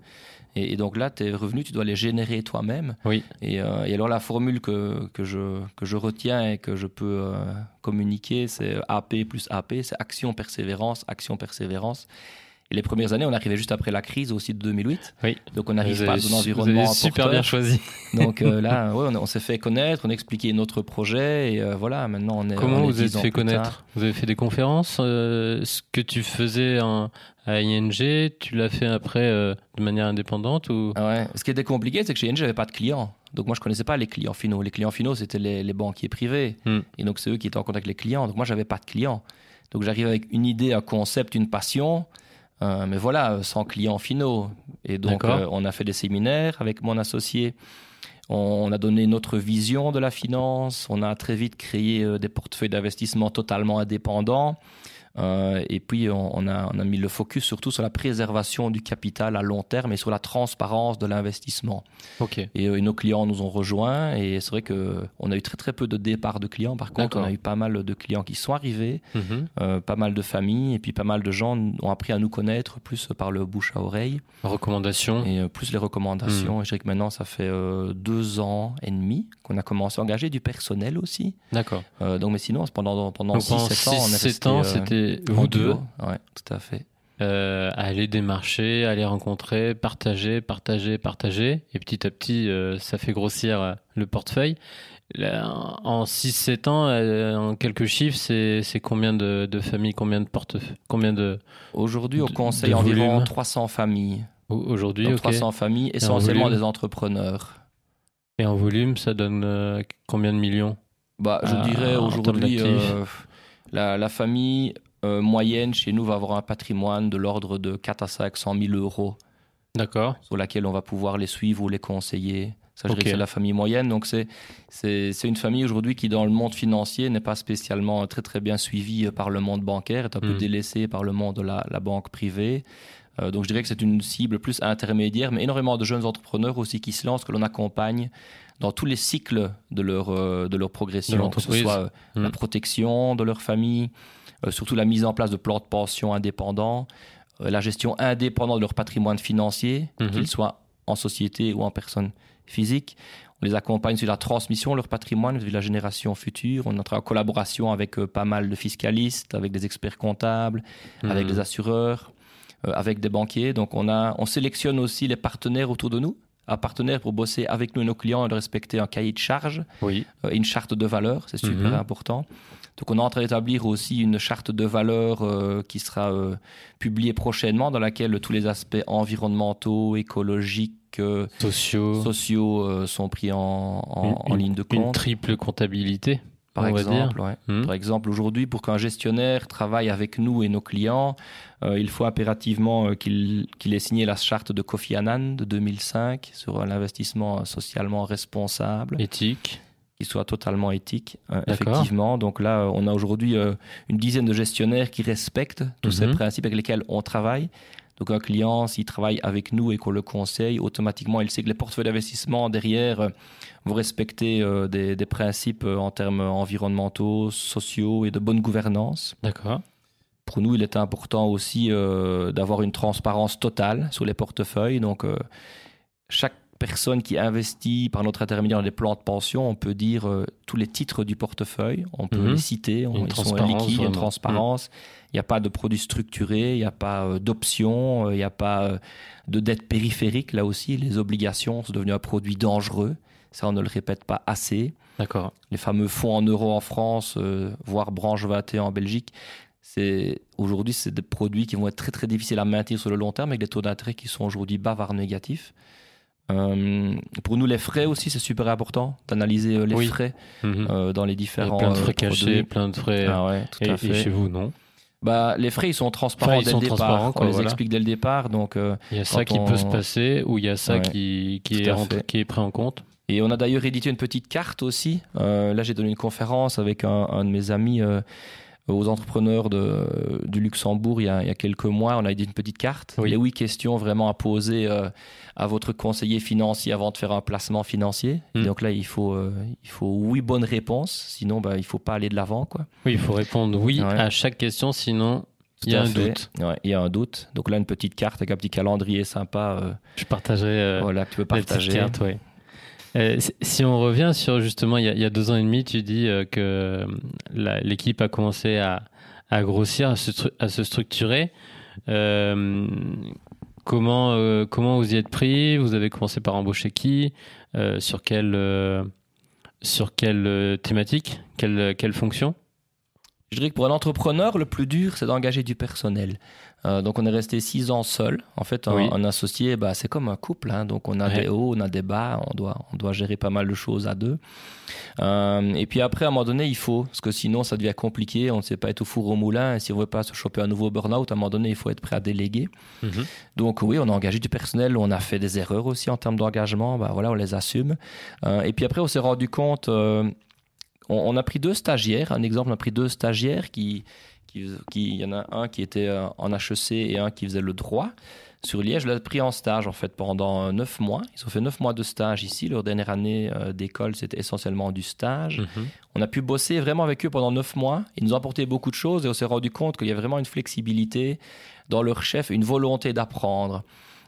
Et, et donc là, tes revenus, tu dois les générer toi-même. Oui. Et, euh, et alors la formule que, que, je, que je retiens et que je peux euh, communiquer, c'est AP plus AP, c'est action, persévérance, action, persévérance. Et les premières années, on arrivait juste après la crise aussi de 2008. Oui. Donc on n'arrive pas dans un environnement Vous avez super bien choisi. *laughs* Donc euh, là, ouais, on, on s'est fait connaître, on a expliqué notre projet et euh, voilà, maintenant on est. Comment on est vous êtes 10 ans fait tard. connaître? Vous avez fait des conférences euh, Ce que tu faisais en- à ING, tu l'as fait après de manière indépendante ou? Ah ouais. Ce qui était compliqué, c'est que chez ING, j'avais pas de clients. Donc moi, je connaissais pas les clients finaux. Les clients finaux, c'était les, les banquiers privés. Hmm. Et donc, c'est eux qui étaient en contact avec les clients. Donc moi, j'avais pas de clients. Donc j'arrive avec une idée, un concept, une passion. Euh, mais voilà, sans clients finaux. Et donc, euh, on a fait des séminaires avec mon associé. On a donné notre vision de la finance. On a très vite créé euh, des portefeuilles d'investissement totalement indépendants. Euh, et puis, on, on a, on a mis le focus surtout sur la préservation du capital à long terme et sur la transparence de l'investissement. Ok. Et, euh, et nos clients nous ont rejoints. Et c'est vrai qu'on a eu très très peu de départs de clients. Par contre, on a eu pas mal de clients qui sont arrivés, Mhm. euh, pas mal de familles, et puis pas mal de gens ont appris à nous connaître plus par le bouche à oreille Recommandations. et plus les recommandations. Et je dirais que maintenant, ça fait deux ans et demi qu'on a commencé à engager du personnel aussi. D'accord. Euh, donc, mais sinon, pendant, pendant Donc pendant 6-7 ans, on 6 resté, ans, c'était vous deux. Ouais, tout à fait. euh, à aller démarcher, à aller rencontrer, partager, partager, partager. Et petit à petit, euh, ça fait grossir euh, le portefeuille. Là, en 6-7 ans, euh, en quelques chiffres, c'est combien de, de familles, combien de portefeuilles Combien de. Aujourd'hui, au De- conseil, de environ volume. 300 familles. au- Aujourd'hui, Donc, ok. 300 familles, essentiellement des entrepreneurs. Et en volume, ça donne combien de millions Bah, je Ah, dirais aujourd'hui, euh, la, la famille euh, moyenne chez nous va avoir un patrimoine de l'ordre de 4 à 500 000 euros D'accord. sur laquelle on va pouvoir les suivre ou les conseiller. Ça, je dirais que c'est la famille moyenne. Donc, c'est, c'est, c'est une famille aujourd'hui qui, dans le monde financier, n'est pas spécialement très, très bien suivie euh, par le monde bancaire, est un peu Mm. délaissée par le monde de la, la banque privée. Euh, donc, je dirais que c'est une cible plus intermédiaire, mais énormément de jeunes entrepreneurs aussi qui se lancent, que l'on accompagne dans tous les cycles de leur, euh, de leur De progression, que ce soit euh, la Mm. protection de leur famille, surtout la mise en place de plans de pension indépendants, la gestion indépendante de leur patrimoine financier, Mhm. qu'il soit en société ou en personne physique. On les accompagne sur la transmission de leur patrimoine de la génération future. On est en collaboration avec pas mal de fiscalistes, avec des experts comptables, avec Mhm. des assureurs, avec des banquiers. Donc on, a, on sélectionne aussi les partenaires autour de nous, un partenaire pour bosser avec nous et nos clients et de respecter un cahier de charges Oui. euh, une charte de valeurs, c'est super Mhm. important. Donc on est en train d'établir aussi une charte de valeurs euh, qui sera euh, publiée prochainement, dans laquelle tous les aspects environnementaux, écologiques, euh, Sociaux. sociaux euh, sont pris en, en- Une- en ligne de Une compte. triple comptabilité. Par on exemple, ouais. Hmm. Par exemple, aujourd'hui, pour qu'un gestionnaire travaille avec nous et nos clients, euh, il faut impérativement euh, qu'il ait signé la charte de Kofi Annan de 2005 sur euh, l'investissement socialement responsable, Éthique. qui soit totalement éthique, euh, effectivement. Donc là, on a aujourd'hui euh, une dizaine de gestionnaires qui respectent tous ces Mhm. principes avec lesquels on travaille. Donc un client, s'il travaille avec nous et qu'on le conseille, automatiquement, il sait que les portefeuilles d'investissement derrière euh, vont respecter euh, des, des principes euh, en termes environnementaux, sociaux et de bonne gouvernance. D'accord. Pour nous, il est important aussi euh, d'avoir une transparence totale sur les portefeuilles. Donc, euh, chaque personne qui investit par notre intermédiaire dans des plans de pension, on peut dire euh, tous les titres du portefeuille, on peut Mhm. les citer, on, Une ils sont liquides, il y a une transparence. Il n'y a pas de produits structurés, il n'y a pas euh, d'options, euh, il n'y a pas euh, de dette périphérique. Là aussi, les obligations sont devenues un produit dangereux. Ça, on ne le répète pas assez D'accord. les fameux fonds en euros en France, euh, voire branche 21 en Belgique, c'est aujourd'hui c'est des produits qui vont être très très difficiles à maintenir sur le long terme avec des taux d'intérêt qui sont aujourd'hui bas voire négatifs. Euh, pour nous les frais aussi c'est super important d'analyser euh, les Oui. frais Mhm. euh, dans les Il y a différents plein de euh, frais cachés, produits. plein de frais. Ah ouais, tout et, à et fait. chez vous, non? Bah, les frais ils sont transparents Enfin, ils dès sont le départ. transparents, On quoi, les voilà. explique dès le départ donc euh, Il y a ça qui peut se passer ou il y a ça Ouais, qui, qui, est qui est pris en compte Et on a d'ailleurs édité une petite carte aussi. Euh, là, j'ai donné une conférence avec un, un de mes amis euh, aux entrepreneurs de, du Luxembourg il y, a, il y a quelques mois. On a édité une petite carte. Oui. Les huit questions vraiment à poser euh, à votre conseiller financier avant de faire un placement financier. Et Mm. donc là, il faut, euh, il faut huit bonnes réponses. Sinon, bah, il faut pas aller de l'avant. quoi. Oui, il faut répondre oui Ouais. à chaque question, sinon il y a un fait. doute. Ouais, il y a un doute. Donc là, une petite carte avec un petit calendrier sympa. euh, Je partagerai euh, voilà, que tu peux partager. carte, ouais. Euh, si- on revient sur justement, il y a, deux ans et demi, tu dis euh, que euh, l'équipe a commencé à, grossir, à se, structurer. Comment, comment vous y êtes pris? Vous avez commencé par embaucher qui? Sur quelle, sur quelle thématique? Quelle, quelle fonction? Je dirais que pour un entrepreneur, le plus dur, c'est d'engager du personnel. Euh, donc, on est resté six ans seul. En fait, un, Oui. un associé, bah, c'est comme un couple. hein. Donc, on a Ouais. des hauts, on a des bas. On doit, on doit gérer pas mal de choses à deux. Euh, et puis après, à un moment donné, il faut, parce que sinon, ça devient compliqué. On ne sait pas être au four au moulin. Et si on veut pas se choper un nouveau burn-out, à un moment donné, il faut être prêt à déléguer. Donc oui, on a engagé du personnel, on a fait des erreurs aussi en termes d'engagement, bah voilà, on les assume. Euh, et puis après, on s'est rendu compte, on a pris deux stagiaires, un exemple, on a pris deux stagiaires qui, qui, qui- il y en a un qui était euh, en HEC et un qui faisait le droit. Sur Liège, je l'ai pris en stage en fait pendant neuf mois. Ils ont fait neuf mois de stage ici. Leur dernière année euh, d'école, c'était essentiellement du stage. Mhm. On a pu bosser vraiment avec eux pendant neuf mois. Ils nous ont apporté beaucoup de choses et on s'est rendu compte qu'il y a vraiment une flexibilité dans leur chef, une volonté d'apprendre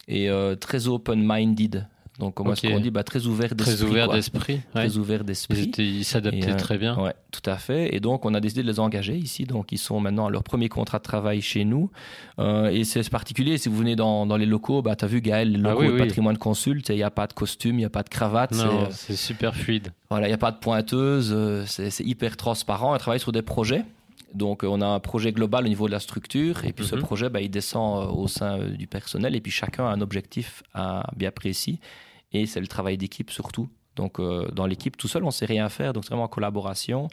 et euh, très open-minded. Donc, comment est-ce qu'on dit bah, Très ouvert d'esprit. Très ouvert d'esprit. ouais. Très ouvert Ils d'esprit. ils s'adaptaient euh, très bien. Ouais, tout à fait. Et donc, on a décidé de les engager ici. Donc, ils sont maintenant à leur premier contrat de travail chez nous. Euh, et c'est particulier. Si vous venez dans, dans les locaux, bah, tu as vu, Gaël, les Ah locaux oui, de oui. patrimoine consulte, il n'y a pas de costume, il n'y a pas de cravate. c'est, euh, c'est super fluide. voilà, il n'y a pas de pointeuse, c'est hyper transparent. On travaille sur des projets. Donc, on a un projet global au niveau de la structure. Et puis, ce Mhm. projet, bah, il descend au sein du personnel. Et puis, chacun a un objectif à bien précis. Et c'est le travail d'équipe surtout. Donc, euh, dans l'équipe, tout seul, on ne sait rien faire. Donc, c'est vraiment en collaboration.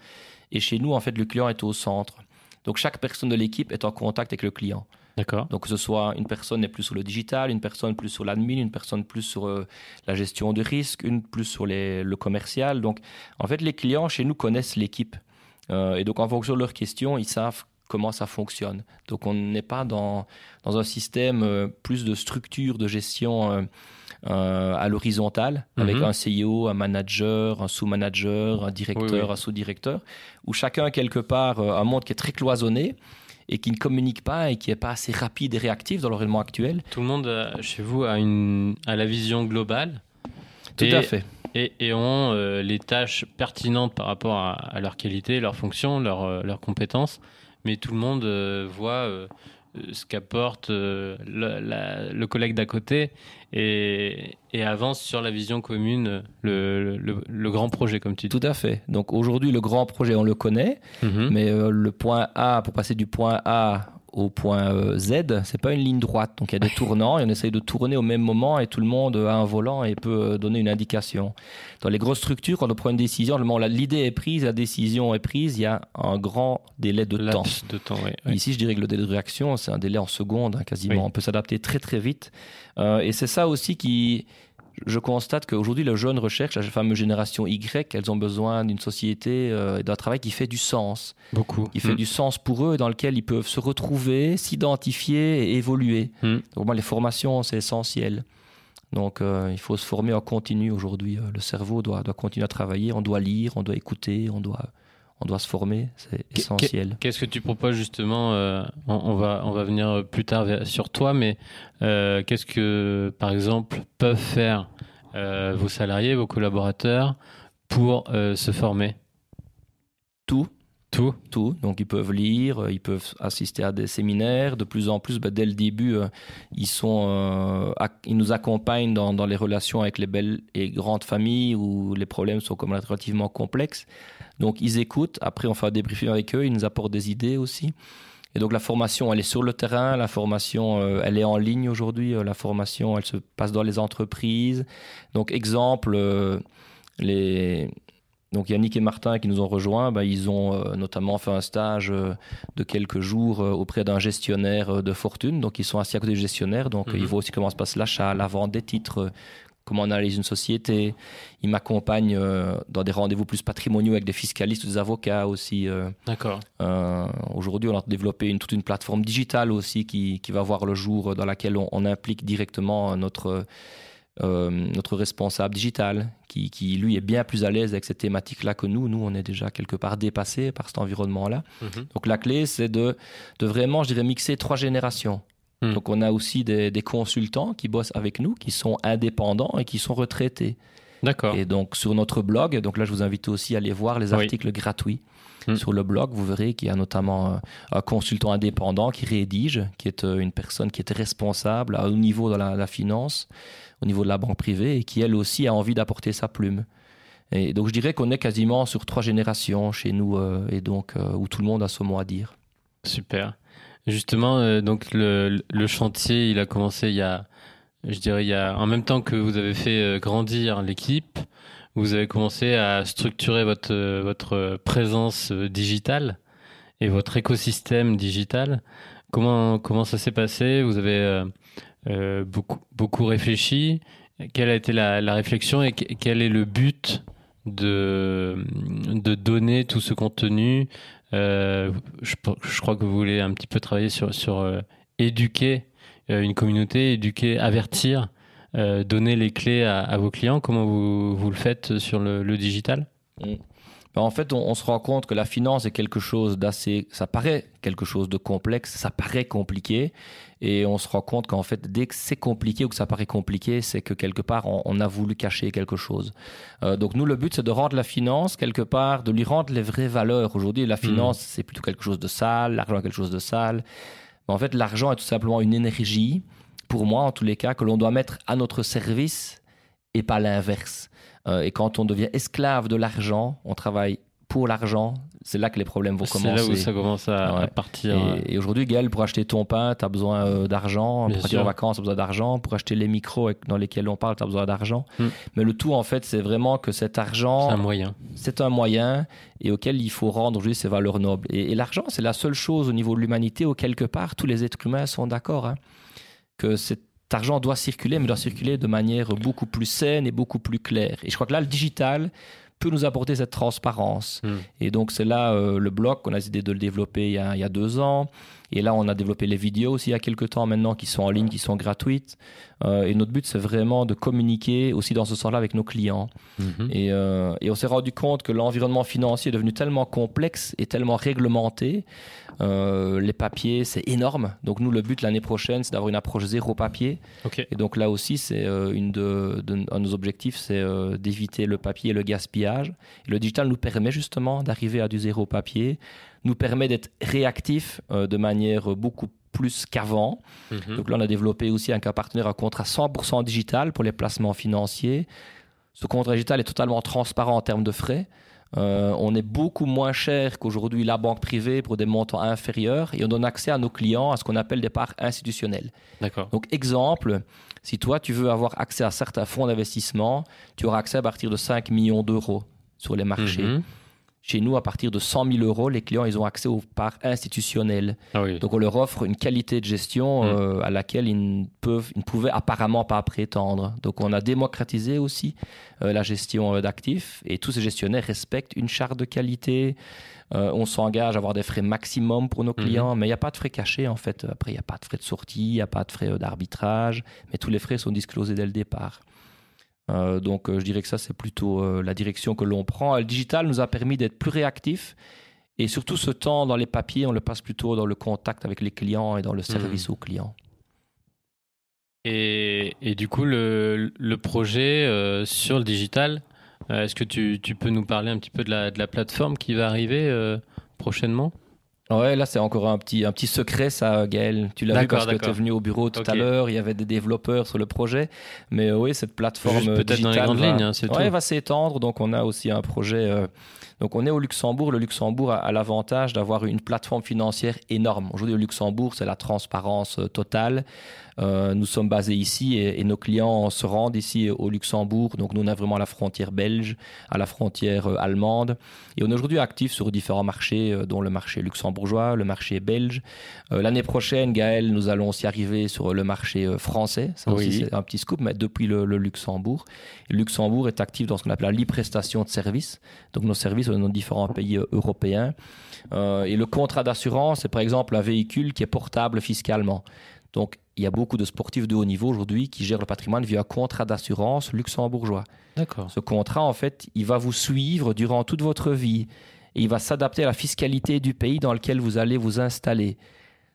Et chez nous, en fait, le client est au centre. Donc, chaque personne de l'équipe est en contact avec le client. D'accord. Donc que ce soit une personne est plus sur le digital, une personne plus sur l'admin, une personne plus sur euh, la gestion de risque, une plus sur les- le commercial. Donc en fait, les clients chez nous connaissent l'équipe. Euh, et donc en fonction de leurs questions, ils savent comment ça fonctionne. Donc on n'est pas dans, dans un système plus de structure de gestion euh, à l'horizontale, avec Mhm. un CEO, un manager, un sous-manager, un directeur, Oui, oui. un sous-directeur, où chacun quelque part euh, un monde qui est très cloisonné et qui ne communique pas et qui n'est pas assez rapide et réactif dans l'environnement actuel. Tout le monde euh, chez vous a, une, a la vision globale Tout Et- à fait. et, et ont euh, les tâches pertinentes par rapport à, à leur qualité, leur fonction, leur, euh, leurs compétences. Mais tout le monde euh, voit ce qu'apporte euh, le, la- le collègue d'à côté et, et avance sur la vision commune, euh, le, le- le grand projet, comme tu dis. Tout à fait. Donc aujourd'hui, le grand projet, on le connaît, Mhm. mais euh, le point A, pour passer du point A au point euh, Z, c'est pas une ligne droite. Donc il y a des *laughs* tournants et on essaye de tourner au même moment et tout le monde a un volant et peut euh, donner une indication. Dans les grosses structures, quand on prend une décision, le moment où la- l'idée est prise, la décision est prise, il y a un grand délai de temps. De temps, oui. oui. Ici, je dirais que le délai de réaction, c'est un délai en secondes, hein, quasiment. Oui. On peut s'adapter très très vite. Euh, et c'est ça aussi qui, je constate qu'aujourd'hui, les jeunes recherchent, la fameuse génération Y, elles ont besoin d'une société euh, et d'un travail qui fait du sens. Beaucoup. Qui fait Mm. du sens pour eux et dans lequel ils peuvent se retrouver, s'identifier et évoluer. Mm. Donc, moi, les formations, c'est essentiel. Donc, euh, il faut se former en continu aujourd'hui. Euh, Le cerveau doit, doit continuer à travailler. On doit lire, on doit écouter, on doit, on doit se former. C'est essentiel. Qu'est-ce que tu proposes justement euh, on, on va, on va venir plus tard sur toi, mais euh, qu'est-ce que, par exemple, peuvent faire euh, vos salariés, vos collaborateurs pour euh, se former? Tout. Tout tout. Donc ils peuvent lire, euh, ils peuvent assister à des séminaires. De plus en plus, bah, dès le début, euh, ils, sont, euh, ils nous accompagnent dans, les relations avec les belles et grandes familles où les problèmes sont comme relativement complexes. Donc ils écoutent. Après, on fait un débriefing avec eux. Ils nous apportent des idées aussi. Et donc la formation, elle est sur le terrain. La formation, elle est en ligne aujourd'hui. La formation, elle se passe dans les entreprises. Donc exemple, les donc Yannick et Martin qui nous ont rejoints, bah, ils ont euh, notamment fait un stage euh, de quelques jours euh, auprès d'un gestionnaire de fortune. Donc ils sont assis à côté du gestionnaire, donc Mhm. ils voient aussi comment se passe l'achat, la vente des titres, comment on analyse une société. Ils m'accompagnent dans des rendez-vous plus patrimoniaux avec des fiscalistes ou des avocats aussi. D'accord. Aujourd'hui, on a développé une, toute une plateforme digitale aussi qui, qui va voir le jour dans laquelle on, on implique directement notre, euh, notre responsable digital qui, qui, lui, est bien plus à l'aise avec cette thématique-là que nous. Nous, on est déjà quelque part dépassés par cet environnement-là. Mhm. Donc, la clé, c'est de, de vraiment, je dirais, mixer trois générations. Mm. Donc, on a aussi des, des consultants qui bossent avec nous, qui sont indépendants et qui sont retraités. D'accord. Et donc sur notre blog, donc là je vous invite aussi à aller voir les Oui. articles gratuits. Mm. Sur le blog, vous verrez qu'il y a notamment euh, un consultant indépendant qui rédige, qui est euh, une personne qui est responsable à haut niveau de la, la finance, au niveau de la banque privée, et qui elle aussi a envie d'apporter sa plume. Et donc je dirais qu'on est quasiment sur trois générations chez nous, euh, et donc euh, où tout le monde a son mot à dire. Super. Justement, euh, donc le, le chantier, il a commencé il y a, je dirais, il y a, en même temps que vous avez fait euh, grandir l'équipe, vous avez commencé à structurer votre, euh, votre présence euh, digitale et votre écosystème digital. Comment, comment ça s'est passé? Vous avez euh, beaucoup, beaucoup réfléchi. Quelle a été la, la réflexion et que- quel est le but de, de donner tout ce contenu? Je, crois que vous voulez un petit peu travailler sur, sur éduquer une communauté, éduquer, avertir, euh, donner les clés à, à vos clients. Comment vous, vous le faites sur le, le digital? Ben, en fait, on, on se rend compte que la finance est quelque chose d'assez. Ça paraît quelque chose de complexe, ça paraît compliqué. Et on se rend compte qu'en fait, dès que c'est compliqué ou que ça paraît compliqué, c'est que quelque part, on, on a voulu cacher quelque chose. Euh, donc, nous, le but, c'est de rendre la finance, quelque part, de lui rendre les vraies valeurs. Aujourd'hui, la finance, c'est plutôt quelque chose de sale, l'argent est quelque chose de sale. Mais en fait, l'argent est tout simplement une énergie, pour moi, en tous les cas, que l'on doit mettre à notre service et pas l'inverse. Euh, et quand on devient esclave de l'argent, on travaille pour l'argent, c'est là que les problèmes vont C'est commencer. là où ça commence à, Ouais. à partir. Et, et aujourd'hui, Gaël, pour acheter ton pain, tu as besoin euh, d'argent. Pour partir en vacances, tu as besoin d'argent. Pour acheter les micros dans lesquels on parle, tu as besoin d'argent. Hmm. Mais le tout, en fait, c'est vraiment que cet argent, C'est un moyen. c'est un moyen et auquel il faut rendre aujourd'hui ses valeurs nobles. Et, et l'argent, c'est la seule chose au niveau de l'humanité où, quelque part, tous les êtres humains sont d'accord hein, que cet argent doit circuler, mais doit circuler de manière beaucoup plus saine et beaucoup plus claire. Et je crois que là, le digital peut nous apporter cette transparence. Hmm. Et donc, c'est là euh, le blog qu'on a décidé de le développer il y, a, il y a deux ans. Et là, on a développé les vidéos aussi il y a quelques temps maintenant qui sont en ligne, qui sont gratuites. Euh, et notre but, c'est vraiment de communiquer aussi dans ce sens-là avec nos clients. Mhm. Et, euh, et on s'est rendu compte que l'environnement financier est devenu tellement complexe et tellement réglementé. Euh, les papiers, c'est énorme. Donc nous, le but l'année prochaine, c'est d'avoir une approche zéro papier. Et donc là aussi, c'est euh, une de, de- un de nos objectifs, c'est euh, d'éviter le papier et le gaspillage. Et le digital nous permet justement d'arriver à du zéro papier, nous permet d'être réactif de manière beaucoup plus qu'avant. Mhm. Donc là, on a développé aussi avec un partenaire un contrat 100% digital pour les placements financiers. Ce contrat digital est totalement transparent en termes de frais. Euh, on est beaucoup moins cher qu'aujourd'hui la banque privée pour des montants inférieurs et on donne accès à nos clients à ce qu'on appelle des parts institutionnelles. D'accord. Donc exemple, si toi tu veux avoir accès à certains fonds d'investissement, tu auras accès à partir de 5 millions d'euros sur les marchés. Mhm. Chez nous, à partir de 100 000 euros, les clients, ils ont accès aux parts institutionnelles. Ah oui. Donc, on leur offre une qualité de gestion Mm. euh, à laquelle ils ne, peuvent, ils ne pouvaient apparemment pas prétendre. Donc, on a démocratisé aussi euh, la gestion euh, d'actifs et tous ces gestionnaires respectent une charte de qualité. On s'engage à avoir des frais maximum pour nos clients, mais il n'y a pas de frais cachés en fait. Après, il n'y a pas de frais de sortie, il n'y a pas de frais d'arbitrage, mais tous les frais sont disclosés dès le départ. Euh, donc, euh, je dirais que ça, c'est plutôt euh, la direction que l'on prend. Le digital nous a permis d'être plus réactifs. Et surtout, ce temps dans les papiers, on le passe plutôt dans le contact avec les clients et dans le service aux clients. Et, et du coup, le, le projet sur le digital, est-ce que tu, tu peux nous parler un petit peu de la, de la plateforme qui va arriver prochainement? Ouais, là, c'est encore un petit, un petit secret, ça, Gaël. Tu l'as vu parce que tu es venu au bureau tout à l'heure. Il y avait des développeurs sur le projet. Mais euh, oui, cette plateforme peut-être dans les grandes va, lignes, hein, c'est ouais, tout. va s'étendre. Donc, on a aussi un projet. euh, donc, on est au Luxembourg. Le Luxembourg a, a l'avantage d'avoir une plateforme financière énorme. Aujourd'hui, au Luxembourg, c'est la transparence euh, totale. Euh, nous sommes basés ici et, et nos clients se rendent ici au Luxembourg. Donc, nous, on a vraiment la frontière belge, à la frontière euh, allemande. Et on est aujourd'hui actif sur différents marchés, euh, dont le marché luxembourgeois, le marché belge. Euh, L'année prochaine, Gaël, nous allons aussi arriver sur le marché euh, français. Ça aussi, Oui. c'est un petit scoop, mais depuis le, le Luxembourg. Le Luxembourg est actif dans ce qu'on appelle la libre prestation de services. Donc, nos services dans différents pays euh, européens. Euh, et le contrat d'assurance, c'est par exemple un véhicule qui est portable fiscalement. Donc, il y a beaucoup de sportifs de haut niveau aujourd'hui qui gèrent le patrimoine via un contrat d'assurance luxembourgeois. D'accord. Ce contrat, en fait, il va vous suivre durant toute votre vie et il va s'adapter à la fiscalité du pays dans lequel vous allez vous installer.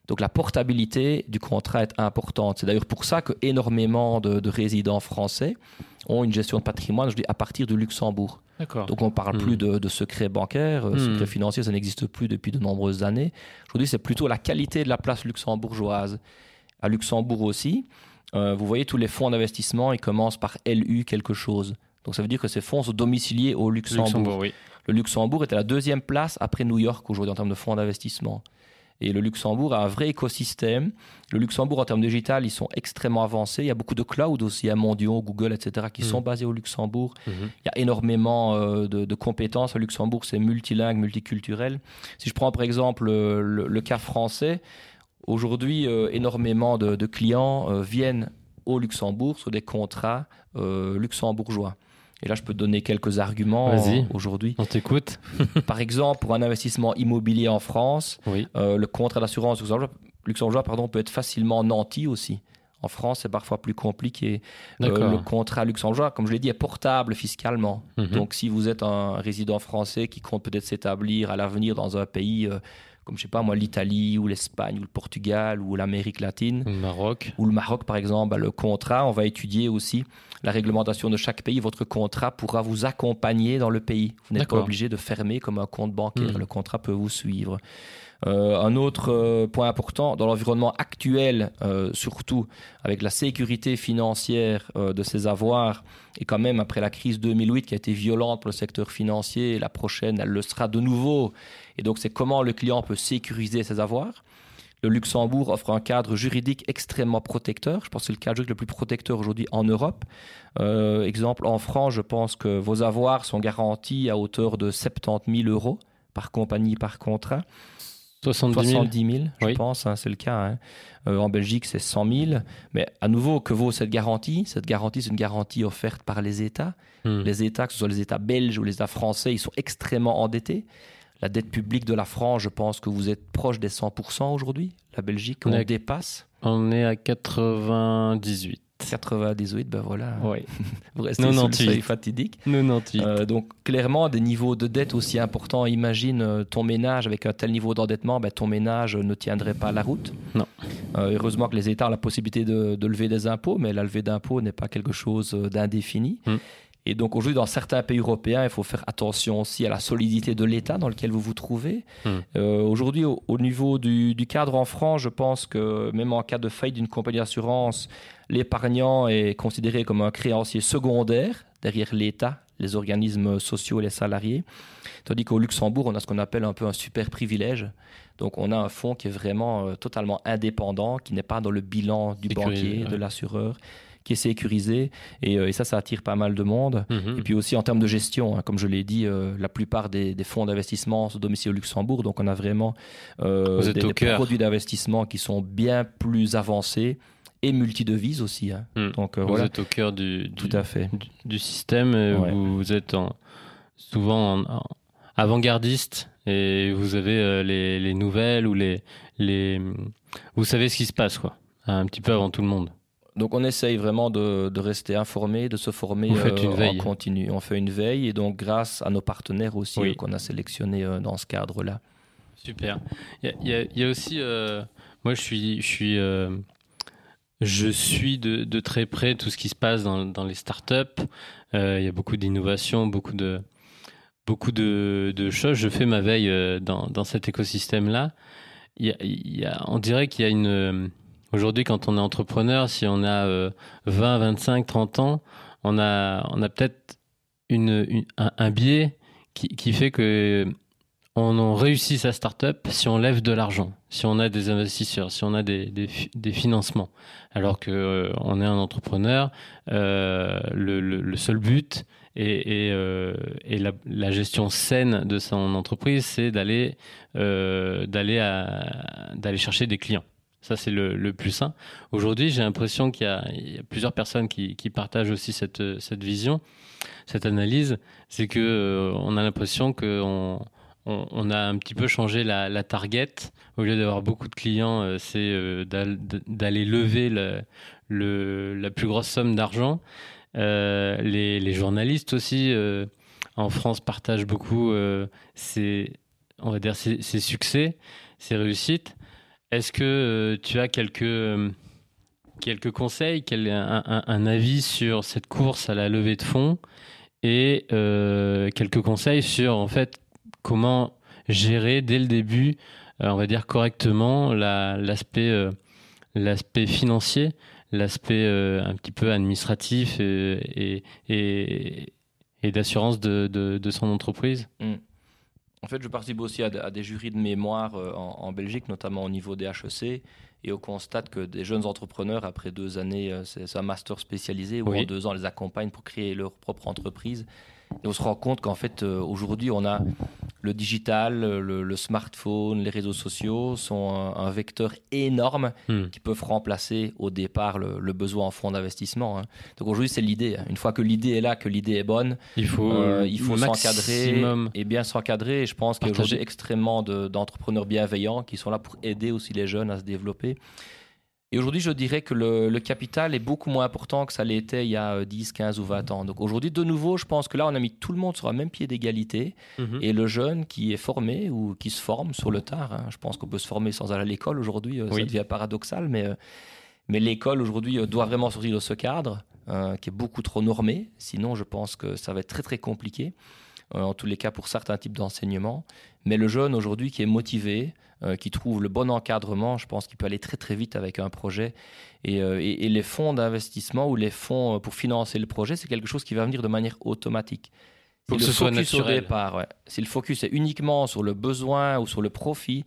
Donc la portabilité du contrat est importante. C'est d'ailleurs pour ça que énormément de, de résidents français ont une gestion de patrimoine je dis, à partir du Luxembourg. Donc on ne parle Hmm. plus de, de secret bancaire, euh, Hmm. secret financier, ça n'existe plus depuis de nombreuses années. Aujourd'hui, c'est plutôt la qualité de la place luxembourgeoise. À Luxembourg aussi, euh, vous voyez tous les fonds d'investissement, ils commencent par LU quelque chose. Donc ça veut dire que ces fonds sont domiciliés au Luxembourg. Luxembourg, oui. Le Luxembourg est à la deuxième place après New York aujourd'hui en termes de fonds d'investissement. Et le Luxembourg a un vrai écosystème. Le Luxembourg, en termes digital, ils sont extrêmement avancés. Il y a beaucoup de cloud aussi, à mondiaux, Google, etc., qui Mhm. sont basés au Luxembourg. Mhm. Il y a énormément euh, de, de compétences. Au Luxembourg, c'est multilingue, multiculturel. Si je prends par exemple le, le- le cas français, aujourd'hui, euh, énormément de, de clients euh, viennent au Luxembourg sur des contrats euh, luxembourgeois. Et là, je peux te donner quelques arguments aujourd'hui. On t'écoute. *laughs* Par exemple, pour un investissement immobilier en France, Oui. euh, le contrat d'assurance luxembourgeois, luxembourgeois, pardon, peut être facilement nanti aussi. En France, c'est parfois plus compliqué. Euh, le contrat luxembourgeois, comme je l'ai dit, est portable fiscalement. Mhm. Donc, si vous êtes un résident français qui compte peut-être s'établir à l'avenir dans un pays euh, comme, je sais pas moi, l'Italie ou l'Espagne ou le Portugal ou l'Amérique latine, Au Maroc. ou le Maroc par exemple, bah, le contrat, on va étudier aussi la réglementation de chaque pays. Votre contrat pourra vous accompagner dans le pays. Vous n'êtes pas obligé de fermer comme un compte bancaire. Mhm. Le contrat peut vous suivre. Euh, un autre euh, point important, dans l'environnement actuel, euh, surtout avec la sécurité financière de ces avoirs, et quand même après la crise 2008 qui a été violente pour le secteur financier, la prochaine, elle le sera de nouveau. Et donc, c'est comment le client peut sécuriser ses avoirs. Le Luxembourg offre un cadre juridique extrêmement protecteur. Je pense que c'est le cadre juridique le plus protecteur aujourd'hui en Europe. Euh, exemple, en France, je pense que vos avoirs sont garantis à hauteur de 70 000 euros par compagnie, par contrat. 70 000. 70 000, je Oui. pense, hein, c'est le cas. hein. Euh, en Belgique, c'est 100 000. Mais à nouveau, que vaut cette garantie? Cette garantie, c'est une garantie offerte par les États. Hmm. Les États, que ce soit les États belges ou les États français, ils sont extrêmement endettés. La dette publique de la France, je pense que vous êtes proche des 100% aujourd'hui. La Belgique, on dépasse. On est à 98. 98, ben voilà. Oui. *laughs* Vous restez sous le 98. seuil fatidique. 98. Euh, donc clairement, des niveaux de dette aussi importants. Imagine euh, ton ménage avec un tel niveau d'endettement, ben, ton ménage ne tiendrait pas la route. Non. Euh, heureusement que les États ont la possibilité de, de lever des impôts, mais la levée d'impôts n'est pas quelque chose euh, d'indéfini. Mm. Et donc aujourd'hui, dans certains pays européens, il faut faire attention aussi à la solidité de l'État dans lequel vous vous trouvez. Mm. Euh, aujourd'hui, au, au niveau du, du cadre en France, je pense que même en cas de faillite d'une compagnie d'assurance, l'épargnant est considéré comme un créancier secondaire derrière l'État, les organismes sociaux et les salariés. Tandis qu'au Luxembourg, on a ce qu'on appelle un peu un super privilège. Donc on a un fonds qui est vraiment euh, totalement indépendant, qui n'est pas dans le bilan du banquier, ouais. de l'assureur, qui est sécurisé. Et, ça, ça attire pas mal de monde. Mhm. Et puis aussi en termes de gestion, hein, comme je l'ai dit, la plupart des, fonds d'investissement se domicilient au Luxembourg. Donc on a vraiment des, des produits d'investissement qui sont bien plus avancés et multidevises aussi. Hein. Hmm. Donc, vous êtes au cœur du, Tout à fait. du, système. Vous, êtes souvent avant-gardiste et vous avez euh, les, les, nouvelles ou les, les... Vous savez ce qui se passe, quoi, un petit peu avant tout le monde. Donc on essaye vraiment de, de rester informé, de se former euh, en continu. On fait une veille et donc grâce à nos partenaires aussi qu'on a sélectionnés euh, dans ce cadre-là. Super. Il y, y, y, a aussi, moi je suis, je suis je suis de, de, très près tout ce qui se passe dans, dans les startups. Euh, il y a beaucoup d'innovations, beaucoup de, beaucoup de, de, choses. Je fais ma veille euh, dans, dans cet écosystème-là. A, y a, on dirait qu'il y a une. Aujourd'hui, quand on est entrepreneur, si on a 20, 25, 30 ans, on a, peut-être un, biais qui, fait que on, réussit sa startup si on lève de l'argent, si on a des investisseurs, si on a des, financements. Alors que euh, on est un entrepreneur, euh, le, seul but et, euh, la, gestion saine de son entreprise, c'est d'aller chercher des clients. Ça, c'est le, plus sain. Aujourd'hui, j'ai l'impression qu'il y, a plusieurs personnes qui, partagent aussi cette, vision, cette analyse. C'est que on a l'impression qu'on on, a un petit peu changé la, target. Au lieu d'avoir beaucoup de clients, euh, c'est euh, d'aller lever la plus grosse somme d'argent. Euh, les, journalistes aussi en France partagent beaucoup ces, on va dire succès, ces réussites. Est-ce que tu as quelques quelques conseils, un, avis sur cette course à la levée de fonds et quelques conseils sur en fait comment gérer dès le début, euh, on va dire correctement, l'aspect euh, financier, l'aspect euh, un petit peu administratif et, et, et, d'assurance de, de, son entreprise? Mm. En fait, je participe aussi à, des jurys de mémoire en, Belgique, notamment au niveau des HEC, et on constate que des jeunes entrepreneurs, après deux années, c'est un master spécialisé, ou en deux ans, les accompagnent pour créer leur propre entreprise. Et on se rend compte qu'en fait, euh, aujourd'hui, on a le digital, le, smartphone, les réseaux sociaux sont un, vecteur énorme hmm. qui peuvent remplacer au départ le, besoin en fonds d'investissement. Hein. Donc aujourd'hui, c'est l'idée. Une fois que l'idée est là, que l'idée est bonne, il faut, euh, il faut s'encadrer et bien s'encadrer. Et je pense qu'il y a aujourd'hui extrêmement d'entrepreneurs bienveillants qui sont là pour aider aussi les jeunes à se développer. Et aujourd'hui, je dirais que le, capital est beaucoup moins important que ça l'était il y a 10, euh, 15 ou 20 ans. Donc aujourd'hui, de nouveau, je pense que là, on a mis tout le monde sur un même pied d'égalité. Mhm. Et le jeune qui est formé ou qui se forme sur le tard, hein, je pense qu'on peut se former sans aller à l'école aujourd'hui, euh, ça devient paradoxal, mais, euh, mais l'école aujourd'hui doit vraiment sortir de ce cadre qui est beaucoup trop normé. Sinon, je pense que ça va être très très compliqué. Euh, en tous les cas pour certains types d'enseignement. Mais le jeune aujourd'hui qui est motivé, euh, qui trouve le bon encadrement, je pense qu'il peut aller très très vite avec un projet. Et, euh, les fonds d'investissement ou les fonds pour financer le projet, c'est quelque chose qui va venir de manière automatique. Que ce soit naturel. Si le focus est uniquement sur le besoin ou sur le profit,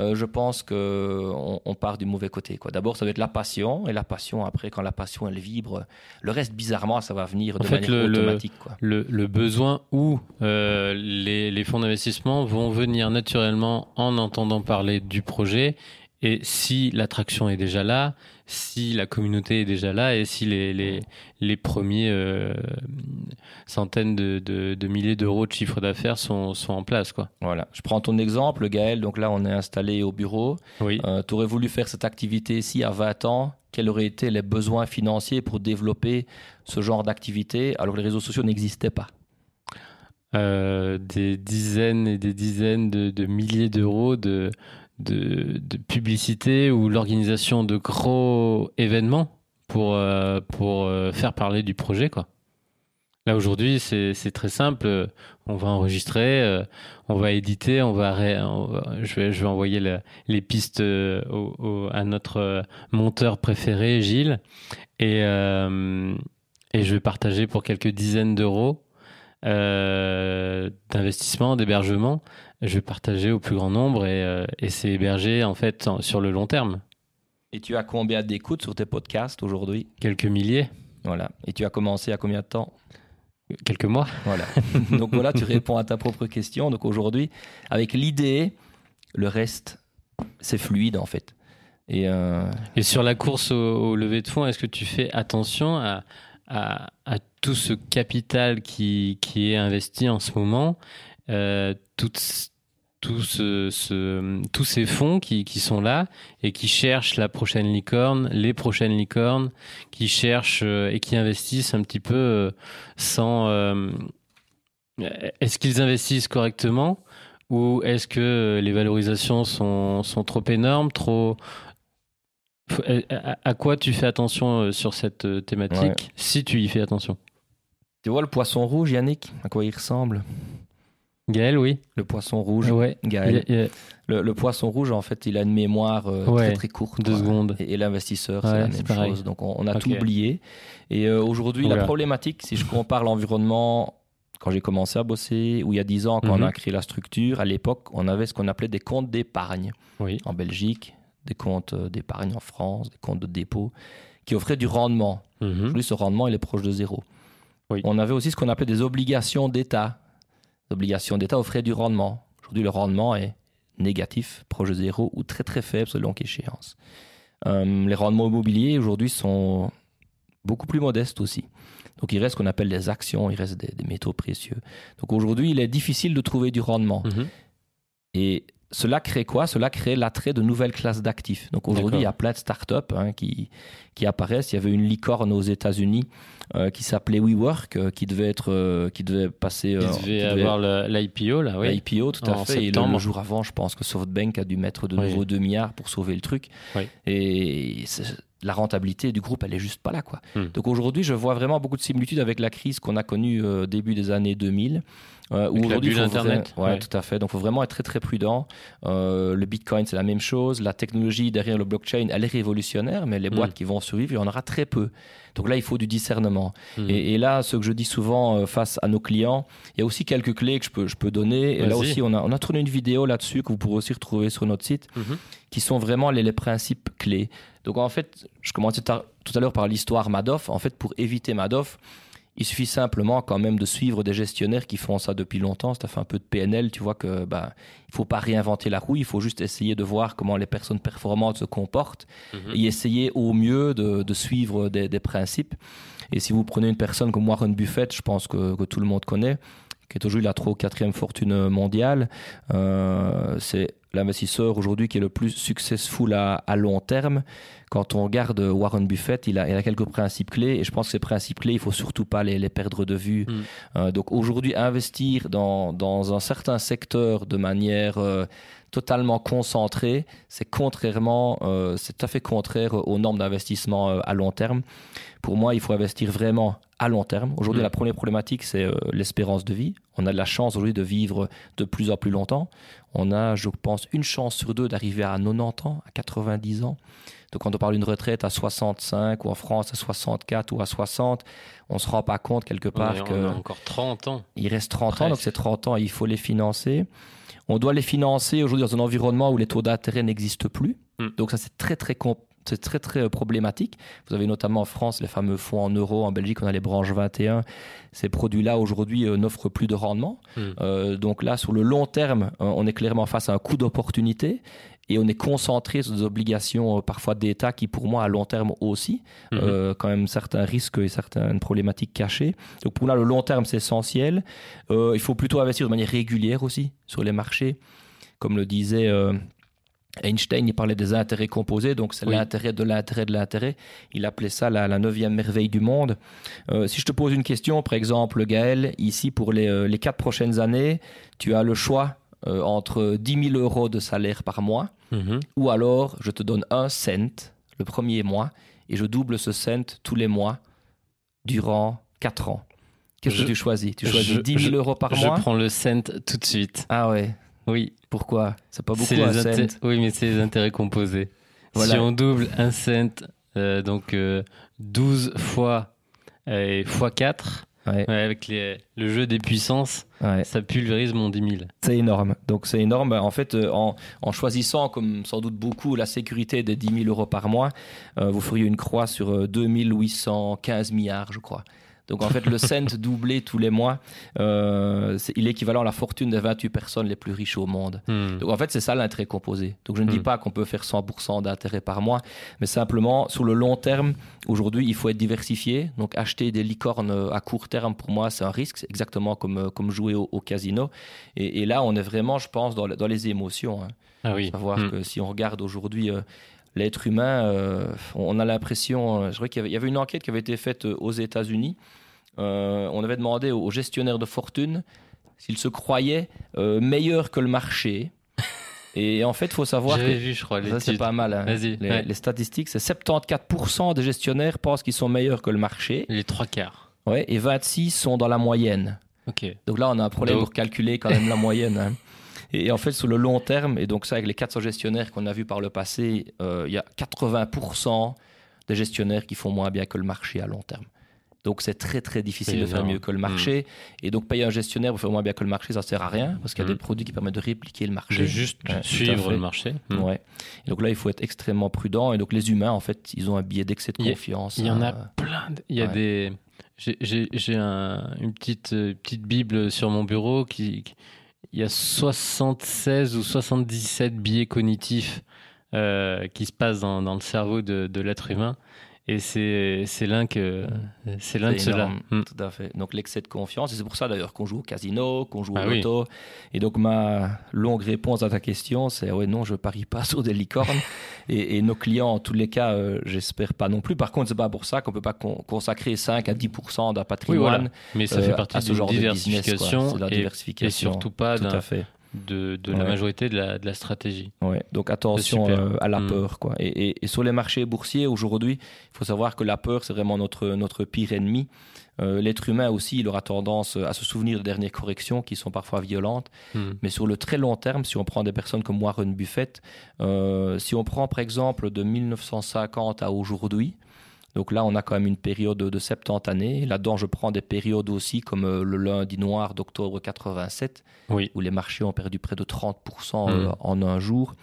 euh, je pense qu'on on part du mauvais côté. D'abord, ça va être la passion, et la passion, après, quand la passion, elle vibre, le reste, bizarrement, ça va venir de manière le, automatique. Le, le, besoin ou euh, les, les fonds d'investissement vont venir naturellement en entendant parler du projet et si l'attraction est déjà là, si la communauté est déjà là et si les, les, les premiers euh, centaines de, de, milliers d'euros de chiffre d'affaires sont, sont en place. Quoi. Voilà. Je prends ton exemple, Gaël. Donc là, on est installé au bureau. Oui. Euh, tu aurais voulu faire cette activité ici à 20 ans. Quels auraient été les besoins financiers pour développer ce genre d'activité alors que les réseaux sociaux n'existaient pas? Euh, Des dizaines et des dizaines de, de milliers d'euros de de, publicité ou l'organisation de gros événements pour, euh, pour euh, faire parler du projet. Quoi. Là aujourd'hui, c'est très simple. On va enregistrer, euh, on va éditer, on va, je, vais, je vais envoyer les pistes à notre monteur préféré, Gilles, et, et je vais partager pour quelques dizaines d'euros d'investissement, d'hébergement je vais partager au plus grand nombre et, euh, et c'est hébergé en fait sur le long terme. Et tu as combien d'écoutes sur tes podcasts aujourd'hui? Quelques milliers, Voilà. Et tu as commencé à combien de temps? Quelques mois. Voilà. *laughs* Donc voilà, tu réponds à ta propre question. Donc aujourd'hui, avec l'idée, le reste, c'est fluide en fait. Et euh, Et sur la course au, au lever de fonds, est-ce que tu fais attention à, à, à tout ce capital qui, qui est investi en ce moment, euh, toutes- tout ce- ce- tous ces fonds qui, qui sont là et qui cherchent la prochaine licorne, les prochaines licornes, qui cherchent euh, et qui investissent un petit peu euh, sans... euh, est-ce qu'ils investissent correctement ou est-ce que les valorisations sont, sont trop énormes, trop... À, quoi tu fais attention sur cette thématique, Ouais. si tu y fais attention? Tu vois le poisson rouge, Yannick, à quoi il ressemble? Gaël, oui. Le poisson rouge, Ouais. Gaël. Il il Le, le poisson rouge, en fait, il a une mémoire euh, Ouais, très très courte. deux quoi. secondes. Et, et l'investisseur, Ouais, c'est la même pareil. chose. Donc on, on a tout oublié. Et euh, aujourd'hui, la problématique, si je compare l'environnement quand j'ai commencé à bosser, ou il y a 10 ans, quand Mhm. on a créé la structure, à l'époque, on avait ce qu'on appelait des comptes d'épargne Oui. en Belgique, des comptes euh, d'épargne en France, des comptes de dépôt, qui offraient du rendement. Mhm. Aujourd'hui, ce rendement, il est proche de zéro. Oui. On avait aussi ce qu'on appelait des obligations d'État. Obligations d'État offraient du rendement. Aujourd'hui, le rendement est négatif, proche de zéro ou très très faible sur longue échéance. Euh, les rendements immobiliers aujourd'hui sont beaucoup plus modestes aussi. Donc il reste ce qu'on appelle des actions, il reste des, des métaux précieux. Donc aujourd'hui, il est difficile de trouver du rendement. Mhm. Et cela crée quoi? Cela crée l'attrait de nouvelles classes d'actifs. Donc aujourd'hui, il y a plein de startups hein, qui, qui apparaissent. Il y avait une licorne aux États-Unis euh, qui s'appelait WeWork, euh, qui devait être, euh, qui devait passer. Il euh, devait qui devait avoir l'IPO, là, oui. l'IPO, tout à En fait. Et le, septembre. jour avant, je pense que SoftBank a dû mettre de Oui. nouveau 2 milliards pour sauver le truc. Oui. Et la rentabilité du groupe, elle est juste pas là. Quoi. Hmm. Donc aujourd'hui, je vois vraiment beaucoup de similitudes avec la crise qu'on a connue début des années 2000. euh, où Avec la aujourd'hui, bulle Internet. ouais, Ouais. tout à fait. Donc, il faut vraiment être très, très prudent. Euh, le Bitcoin, c'est la même chose. La technologie derrière le blockchain, elle est révolutionnaire, mais les Hmm. boîtes qui vont survivre, il y en aura très peu. Donc là, il faut du discernement. Mhm. Et, et là, ce que je dis souvent euh, face à nos clients, il y a aussi quelques clés que je peux, je peux donner. Et là aussi, on a, on a tourné une vidéo là-dessus que vous pourrez aussi retrouver sur notre site, Mhm. qui sont vraiment les, les principes clés. Donc en fait, je commençais tout à l'heure par l'histoire Madoff. En fait, pour éviter Madoff, il suffit simplement quand même de suivre des gestionnaires qui font ça depuis longtemps. Si tu as fait un peu de PNL, tu vois que bah, il faut pas réinventer la roue, il faut juste essayer de voir comment les personnes performantes se comportent Mhm. et essayer au mieux de, de suivre des, des principes. Et si vous prenez une personne comme Warren Buffett, je pense que, que tout le monde connaît, qui est aujourd'hui la 3 ou 4e fortune mondiale, euh, c'est l'investisseur aujourd'hui qui est le plus successful à, à long terme. Quand on regarde Warren Buffett, il a, il a quelques principes clés et je pense que ces principes clés, il faut surtout pas les, les perdre de vue. Mm. Euh, donc aujourd'hui, investir dans, dans un certain secteur de manière euh, totalement concentrée, c'est contrairement, euh, c'est tout à fait contraire aux normes d'investissement à long terme. Pour moi, il faut investir vraiment à long terme. Aujourd'hui, Mm. la première problématique, c'est euh, l'espérance de vie. On a de la chance aujourd'hui de vivre de plus en plus longtemps. On a, je pense, une chance sur deux d'arriver à 90 ans, à 90 ans. Donc quand on parle d'une retraite à 65 ou en France à 64 ou à 60, on se rend pas compte quelque On part on que a encore 30 ans. il reste 30 ans, donc ces 30 ans, il faut les financer. On doit les financer aujourd'hui dans un environnement où les taux d'intérêt n'existent plus. Mm. Donc ça, c'est très, très, com- c'est très, très euh, problématique. Vous avez notamment en France les fameux fonds en euros. En Belgique, on a les branches 21. Ces produits-là, aujourd'hui, euh, n'offrent plus de rendement. Mm. Euh, donc là, sur le long terme, on est clairement face à un coût d'opportunité. Et on est concentré sur des obligations parfois d'État qui, pour moi, à long terme aussi, euh, quand même certains risques et certaines problématiques cachées. Donc pour là, le long terme, c'est essentiel. Euh, il faut plutôt investir de manière régulière aussi sur les marchés. Comme le disait euh, Einstein, il parlait des intérêts composés, donc c'est Oui. l'intérêt de l'intérêt de l'intérêt. Il appelait ça la, la neuvième merveille du monde. Euh, si je te pose une question, par exemple, Gaël, ici pour les, euh, les quatre prochaines années, tu as le choix euh, entre 10 000 euros de salaire par mois Mhm. ou alors je te donne un cent le premier mois et je double ce cent tous les mois durant 4 ans. Qu'est-ce Je- que tu choisis? Tu je- choisis 10 000 je- euros par Je mois? prends le cent tout de suite. Ah ouais, Oui. pourquoi? C'est pas beaucoup un cent. Oui, mais c'est les intérêts composés. Voilà. Si on double un cent, euh, donc euh, 12 fois, euh, fois 4, Ouais. Ouais, avec les- le jeu des puissances, Ouais. ça pulvérise mon 10 000. C'est énorme. Donc c'est énorme. En fait, euh, en, en choisissant, comme sans doute beaucoup, la sécurité des 10 000 euros par mois, euh, vous feriez une croix sur euh, 2815 milliards, je crois. Donc en fait, le cent doublé tous les mois, euh, il est équivalent à la fortune des 28 personnes les plus riches au monde. Hmm. Donc en fait, c'est ça l'intérêt composé. Donc je ne dis Mm. pas qu'on peut faire 100% d'intérêt par mois, mais simplement sur le long terme, aujourd'hui, il faut être diversifié. Donc acheter des licornes à court terme, pour moi, c'est un risque. Exactement comme, euh, comme jouer au, au casino. Et, et là, on est vraiment, je pense, dans, dans les émotions. hein. Ah oui. Savoir Hmm. que si on regarde aujourd'hui euh, l'être humain, euh, on a l'impression. euh, je crois qu'il y avait- une enquête qui avait été faite euh, aux États-Unis. Euh, on avait demandé aux gestionnaires de fortune s'ils se croyaient euh, meilleurs que le marché. *laughs* Et en fait, il faut savoir que vu, je crois, ça, c'est pas mal. hein. Vas-y, Les, ouais. les statistiques, c'est 74% des gestionnaires pensent qu'ils sont meilleurs que le marché. Les trois quarts. Ouais, et 26 sont dans la moyenne. Ok. Donc là, on a un problème Donc- pour calculer quand même la moyenne. hein. Et en fait, sur le long terme, et donc ça, avec les 400 gestionnaires qu'on a vus par le passé, euh, il y a 80% des gestionnaires qui font moins bien que le marché à long terme. Donc c'est très très difficile de faire mieux que le marché. Et donc payer un gestionnaire pour faire moins bien que le marché, ça sert à rien, parce qu'il y a Mm. des produits qui permettent de répliquer le marché. De juste Ouais, suivre le marché. Hmm. Ouais. Et donc là, il faut être extrêmement prudent. Et donc les humains, en fait, ils ont un biais d'excès de Il y a- confiance. Il y en a euh, plein. de- Il y a ouais. des. J'ai- J'ai j'ai un- une petite, euh, petite Bible sur mon bureau qui. qui- Il y a 76 ou 77 biais cognitifs euh, qui se passent dans, le cerveau de l'être humain. Et c'est l'un que c'est l'un de ceux-là. Hmm. Tout à fait. Donc l'excès de confiance, et c'est pour ça d'ailleurs qu'on joue au casino, qu'on joue au Ah oui. loto. Et donc ma longue réponse à ta question, c'est ouais non, je parie pas *laughs* sur des licornes. et, et nos clients, en tous les cas, euh, j'espère pas non plus. Par contre, c'est pas pour ça qu'on peut pas con- consacrer 5 à 10% d'un Oui, patrimoine voilà. Mais ça euh, fait à partie ce d'une genre de business, diversification, de la et- et, diversification. surtout pas Tout à fait. De, de la majorité de la, de la stratégie. Ouais, donc attention euh, à la Mm. peur. Quoi. Et, et- et sur les marchés boursiers, aujourd'hui, il faut savoir que la peur, c'est vraiment notre, notre pire ennemi. Euh, L'être humain aussi, il aura tendance à se souvenir des dernières corrections qui sont parfois violentes. Hmm. Mais sur le très long terme, si on prend des personnes comme Warren Buffett, euh, si on prend par exemple de 1950 à aujourd'hui, donc là on a quand même une période de 70 années. Là-dedans, je prends des périodes aussi comme euh, le lundi noir d'octobre 87, Oui. où les marchés ont perdu près de 30% euh, Mm. en un jour.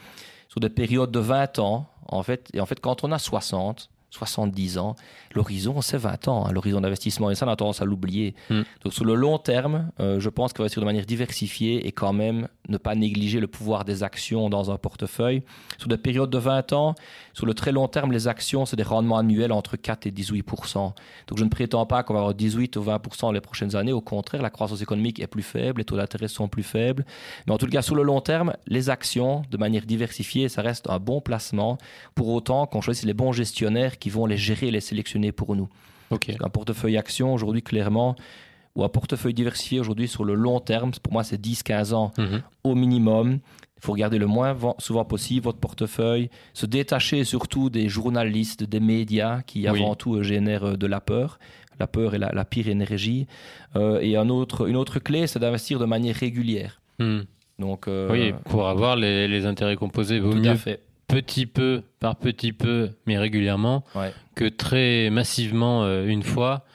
Sur des périodes de 20 ans, en fait, et en fait, quand on a 60, 70 ans, l'horizon, c'est 20 ans, hein, l'horizon d'investissement, et ça, on a tendance à l'oublier. Mm. Donc, sur le long terme, euh, je pense qu'on va investir de manière diversifiée et quand même ne pas négliger le pouvoir des actions dans un portefeuille. Sur des périodes de 20 ans, sur le très long terme, les actions, c'est des rendements annuels entre 4 et 18 Donc, je ne prétends pas qu'on va avoir 18 ou 20 les prochaines années. Au contraire, la croissance économique est plus faible, les taux d'intérêt sont plus faibles. Mais en tout cas, sur le long terme, les actions, de manière diversifiée, ça reste un bon placement. Pour autant qu'on choisisse les bons gestionnaires qui vont les gérer et les sélectionner pour nous. Un portefeuille action, aujourd'hui, clairement, ou un portefeuille diversifié, aujourd'hui, sur le long terme, pour moi, c'est 10-15 ans Mhm. au minimum. Il faut regarder le moins souvent possible votre portefeuille, se détacher surtout des journalistes, des médias qui Oui. avant tout euh, génèrent euh, de la peur. La peur est la, la pire énergie. Euh, et un autre, une autre clé, c'est d'investir de manière régulière. Hmm. Donc, euh, Oui, pour avoir les, les intérêts composés, vaut tout mieux à fait. Petit peu par petit peu, mais régulièrement, Ouais. que très massivement euh, une fois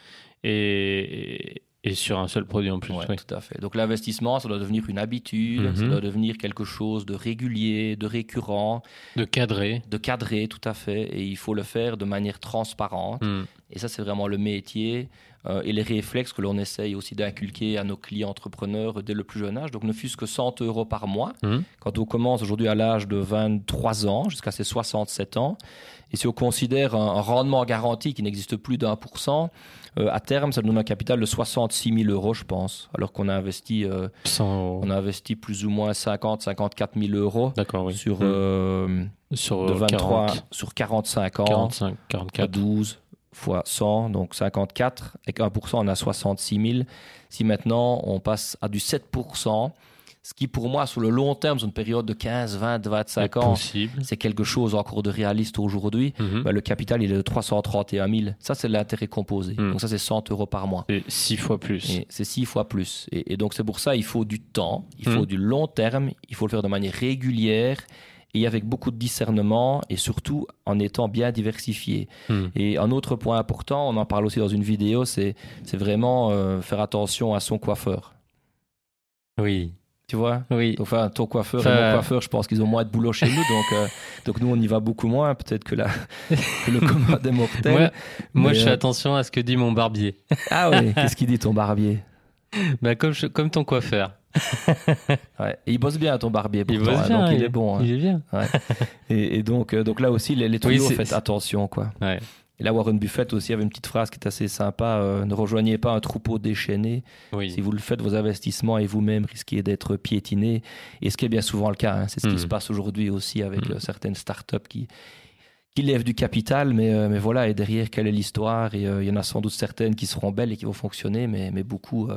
et, et sur un seul produit en plus. Ouais, oui. tout à fait. Donc l'investissement, ça doit devenir une habitude, Mhm. ça doit devenir quelque chose de régulier, de récurrent, De cadrer. de cadré, tout à fait. Et il faut le faire de manière transparente. Hmm. Et ça, c'est vraiment le métier euh, et les réflexes que l'on essaye aussi d'inculquer à nos clients entrepreneurs dès le plus jeune âge. Donc, ne fût-ce que 100 euros par mois. Mhm. Quand on commence aujourd'hui à l'âge de 23 ans jusqu'à ses 67 ans, et si on considère un, un rendement garanti qui n'existe plus d'un pour cent, euh, à terme, ça nous donne un capital de 66 000 euros, je pense, alors qu'on a investi, euh, on a investi plus ou moins 50, 54 000 euros oui. sur, euh, sur de euh, 23 40, sur 45 ans. 45, à 44. 12 fois 100, donc 54. Avec 1%, on a 66 000. Si maintenant, on passe à du 7%, ce qui pour moi, sur le long terme, sur une période de 15, 20, 25 ans, c'est quelque chose encore de réaliste aujourd'hui. Mhm. Bah, le capital, il est de 331 000. Ça, c'est l'intérêt composé. Mm. Donc ça, c'est 100 euros par mois. Et six fois plus. C'est six fois plus. Et, et donc c'est pour ça il faut du temps, il Mm. faut du long terme, il faut le faire de manière régulière et avec beaucoup de discernement et surtout en étant bien diversifié. Hmm. Et un autre point important, on en parle aussi dans une vidéo, c'est vraiment euh, faire attention à son coiffeur. Oui, Tu vois? Oui. Enfin, ton coiffeur Enfin, et mon coiffeur, je pense qu'ils ont moins de boulot chez nous, donc, euh, *laughs* donc nous, on y va beaucoup moins, peut-être que, la, *laughs* que le commun des mortels. Moi, je fais euh, attention à ce que dit mon barbier. Ah oui, qu'est-ce qu'il dit ton barbier? *laughs* Bah, comme, je- comme ton coiffeur. Ouais. Il bosse bien, ton barbier, Il pourtant, bosse hein, bien, donc il il- est bon. hein. Il est bien. Et, et donc, euh, donc là aussi, les, les tuyaux, faites attention, quoi. Ouais. Et là, Warren Buffett aussi avait une petite phrase qui est assez sympa euh, ne rejoignez pas un troupeau déchaîné. Oui. Si vous le faites, vos investissements et vous-même risquez d'être piétinés. Et ce qui est bien souvent le cas, hein, c'est ce qui Mhm. se passe aujourd'hui aussi avec Mhm. euh, certaines startups qui, qui lèvent du capital, mais, euh, mais voilà, et derrière, quelle est l'histoire? Et il y en a sans doute certaines qui seront belles et qui vont fonctionner, mais, mais beaucoup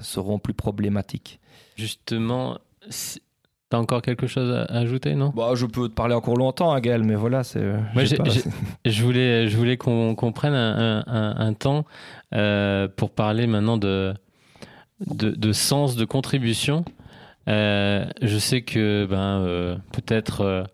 seront plus problématiques. Justement, si- t'as encore quelque chose à ajouter, non? Bah, je peux te parler encore longtemps, hein, Gaël, mais voilà, c'est. Moi, je pas, voulais, je voulais qu'on prenne un, un- un temps euh, pour parler maintenant de, de, de sens de contribution. Euh, je sais que ben, euh, peut-être euh,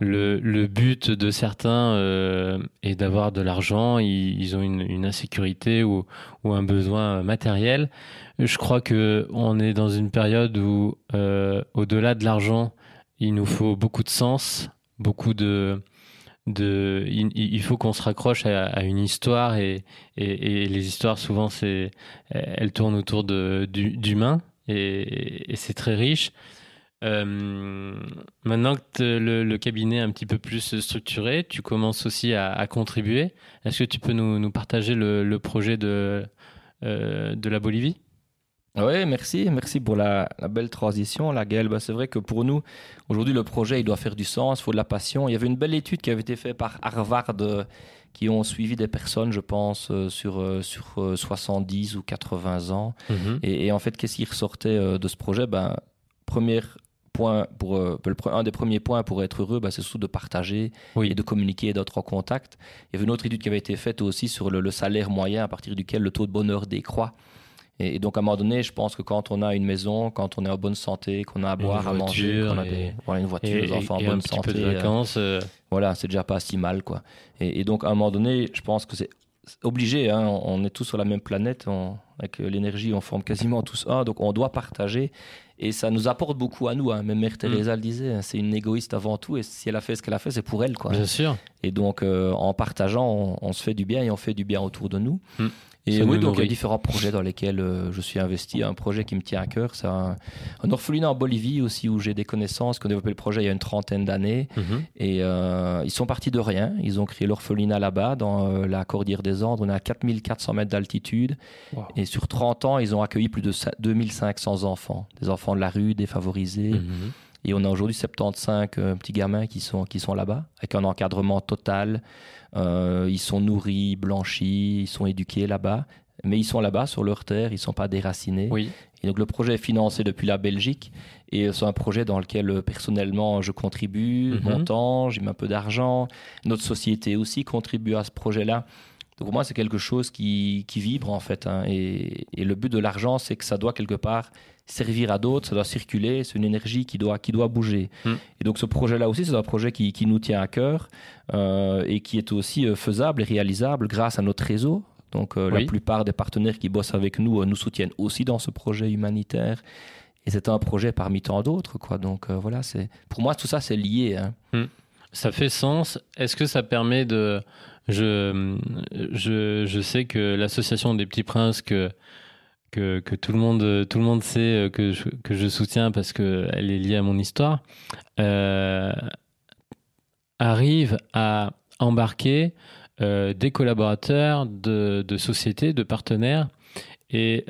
le, but de certains euh, est d'avoir de l'argent, ils, ont une, insécurité ou, un besoin matériel. Je crois que on est dans une période où, euh, au-delà de l'argent, il nous faut beaucoup de sens, beaucoup de, il, faut qu'on se raccroche à, une histoire et, les histoires souvent c'est, elles tournent autour d'humains et c'est très riche. Euh, maintenant que le, le cabinet est un petit peu plus structuré, tu commences aussi à, à contribuer. Est-ce que tu peux nous, nous partager le, le projet de, euh, de la Bolivie? Oui, merci. Merci pour la, la belle transition, la Gaëlle. Bah, c'est vrai que pour nous, aujourd'hui, le projet, il doit faire du sens, il faut de la passion. Il y avait une belle étude qui avait été faite par Harvard, euh, qui ont suivi des personnes, je pense, euh, sur, euh, sur euh, 70 ou 80 ans. Et, et en fait, qu'est-ce qui ressortait de ce projet? Ben, Premier point, pour, euh, un des premiers points pour être heureux, ben, c'est surtout de partager Oui. et de communiquer et d'être en contact. Il y avait une autre étude qui avait été faite aussi sur le, le salaire moyen à partir duquel le taux de bonheur décroît. Et, et donc, à un moment donné, je pense que quand on a une maison, quand on est en bonne santé, qu'on a à boire, à manger, qu'on a et- des, voilà, une voiture, Et, des enfants en un bonne petit santé, peu de euh, vacances. euh, voilà, c'est déjà pas si mal, quoi. Et, donc, à un moment donné, je pense que c'est obligé, hein, on on est tous sur la même planète, on- avec l'énergie, on forme quasiment tous un, donc on doit partager. Et ça nous apporte beaucoup à nous. Hein. Même Mère Teresa le disait, hein, c'est une égoïste avant tout, et si elle a fait ce qu'elle a fait, c'est pour elle, quoi. Bien sûr. Et donc, euh, en partageant, on, on se fait du bien et on fait du bien autour de nous. Mm. Et oui, donc il y a différents projets dans lesquels euh, je suis investi. Un projet qui me tient à cœur, c'est un, un orphelinat en Bolivie aussi, où j'ai des connaissances, qui ont développé le projet il y a une trentaine d'années. Mhm. Et euh, ils sont partis de rien. Ils ont créé l'orphelinat là-bas, dans euh, la Cordillère des Andes. On est à 4400 mètres d'altitude. Wow. Et sur 30 ans, ils ont accueilli plus de sa- 2500 enfants. Des enfants de la rue, défavorisés. Mhm. Et on a aujourd'hui 75 euh, petits gamins qui sont, qui sont là-bas, avec un encadrement total. Euh, ils sont nourris, blanchis, ils sont éduqués là-bas. Mais ils sont là-bas, sur leur terre, ils ne sont pas déracinés. Oui. Et donc le projet est financé depuis la Belgique. Et euh, c'est un projet dans lequel personnellement je contribue, Mhm. mon temps, j'y mets un peu d'argent. Notre société aussi contribue à ce projet-là. Donc pour moi, c'est quelque chose qui, qui vibre en fait. hein. Et, et le but de l'argent, c'est que ça doit quelque part servir à d'autres, ça doit circuler, c'est une énergie qui doit, qui doit bouger. Mm. Et donc ce projet-là aussi, c'est un projet qui, qui nous tient à cœur euh, et qui est aussi euh, faisable et réalisable grâce à notre réseau. Donc euh, Oui. la plupart des partenaires qui bossent avec nous euh, nous soutiennent aussi dans ce projet humanitaire. Et c'est un projet parmi tant d'autres, quoi. Donc voilà, c'est pour moi tout ça c'est lié. hein. Ça fait sens. Est-ce que ça permet de. Je, je, je sais que l'association des petits princes, que, que, tout, le monde, tout le monde sait euh, que je, que je soutiens parce qu'elle est liée à mon histoire, euh, arrive à embarquer euh, des collaborateurs de, de sociétés, de partenaires. Et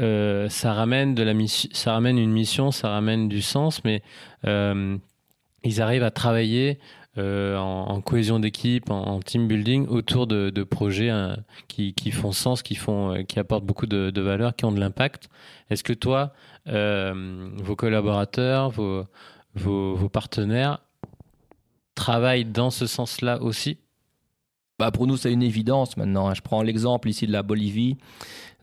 ça ramène de la ça ramène une mission, ça ramène du sens, mais ils arrivent à travailler euh, en, en cohésion d'équipe, en, en team building autour de, de projets hein, qui, qui font sens, qui, font, euh, qui apportent beaucoup de, de valeur, qui ont de l'impact. Est-ce que toi, euh, vos collaborateurs, vos, vos, vos partenaires travaillent dans ce sens-là aussi? Bah, pour nous, c'est une évidence maintenant. hein. Je prends l'exemple ici de la Bolivie.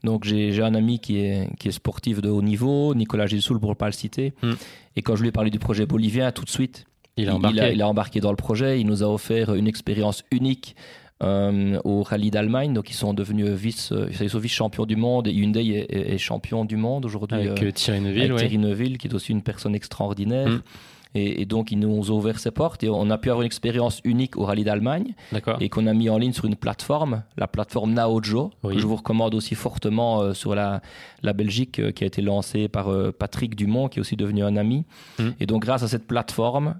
Donc, j'ai un ami qui est, qui est sportif de haut niveau, Nicolas Gissoul, pour ne pas le citer. Mm. Et quand je lui ai parlé du projet bolivien, tout de suite, Il a embarqué. Il a, il a embarqué dans le projet. Il nous a offert une expérience unique euh, au rallye d'Allemagne. Donc, ils sont devenus vice, euh, ils sont vice-champions du monde. Et Hyundai est, est- est champion du monde aujourd'hui. Avec euh, euh, Thierry Neuville, avec ouais. Thierry Neuville, qui est aussi une personne extraordinaire. Mm. Et, et donc, il nous a ouvert ses portes et on a pu avoir une expérience unique au rallye d'Allemagne D'accord. et qu'on a mis en ligne sur une plateforme, la plateforme Naojo, Oui. que je vous recommande aussi fortement euh, sur la, la Belgique, euh, qui a été lancée par euh, Patrick Dumont, qui est aussi devenu un ami. Mm. Et donc, grâce à cette plateforme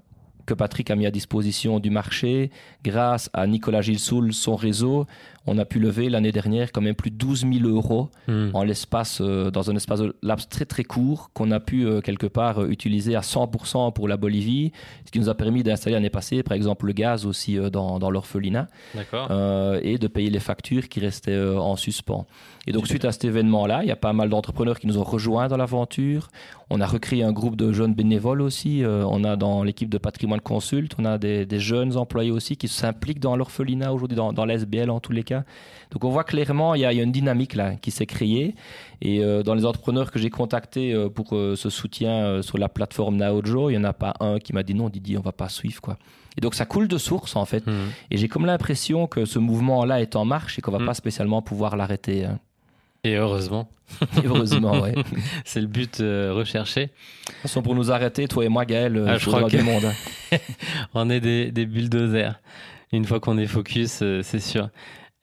que Patrick a mis à disposition du marché, grâce à Nicolas Gilsoul, son réseau, on a pu lever l'année dernière quand même plus de 12 000 euros Hmm. en l'espace, euh, dans un espace de laps très très court qu'on a pu euh, quelque part euh, utiliser à 100% pour la Bolivie, ce qui nous a permis d'installer l'année passée, par exemple, le gaz aussi dans, dans l'orphelinat et de payer les factures qui restaient en suspens. Et donc, suite à cet événement-là, il y a pas mal d'entrepreneurs qui nous ont rejoints dans l'aventure. On a recréé un groupe de jeunes bénévoles aussi. On a dans l'équipe de Patrimoine Consulte, on a des, des jeunes employés aussi qui s'impliquent dans l'orphelinat aujourd'hui, dans, dans l'SBL en tous les cas. Donc, on voit clairement, il y a, il y a une dynamique là qui s'est créée. Et euh, dans les entrepreneurs que j'ai contactés euh, pour euh, ce soutien sur la plateforme Naojo, il n'y en a pas un qui m'a dit non, Didier, on va pas suivre quoi. Et donc ça coule de source en fait. Hmm. Et j'ai comme l'impression que ce mouvement-là est en marche et qu'on va Mm. pas spécialement pouvoir l'arrêter. hein. Et heureusement, Heureusement, ouais. De *laughs* c'est le but euh, recherché. toute façon, pour nous arrêter, toi et moi, Gaël, euh, Ah, il je faudra crois que- du monde. hein. *laughs* On est des, des bulldozers. Une fois qu'on est focus, euh, c'est sûr.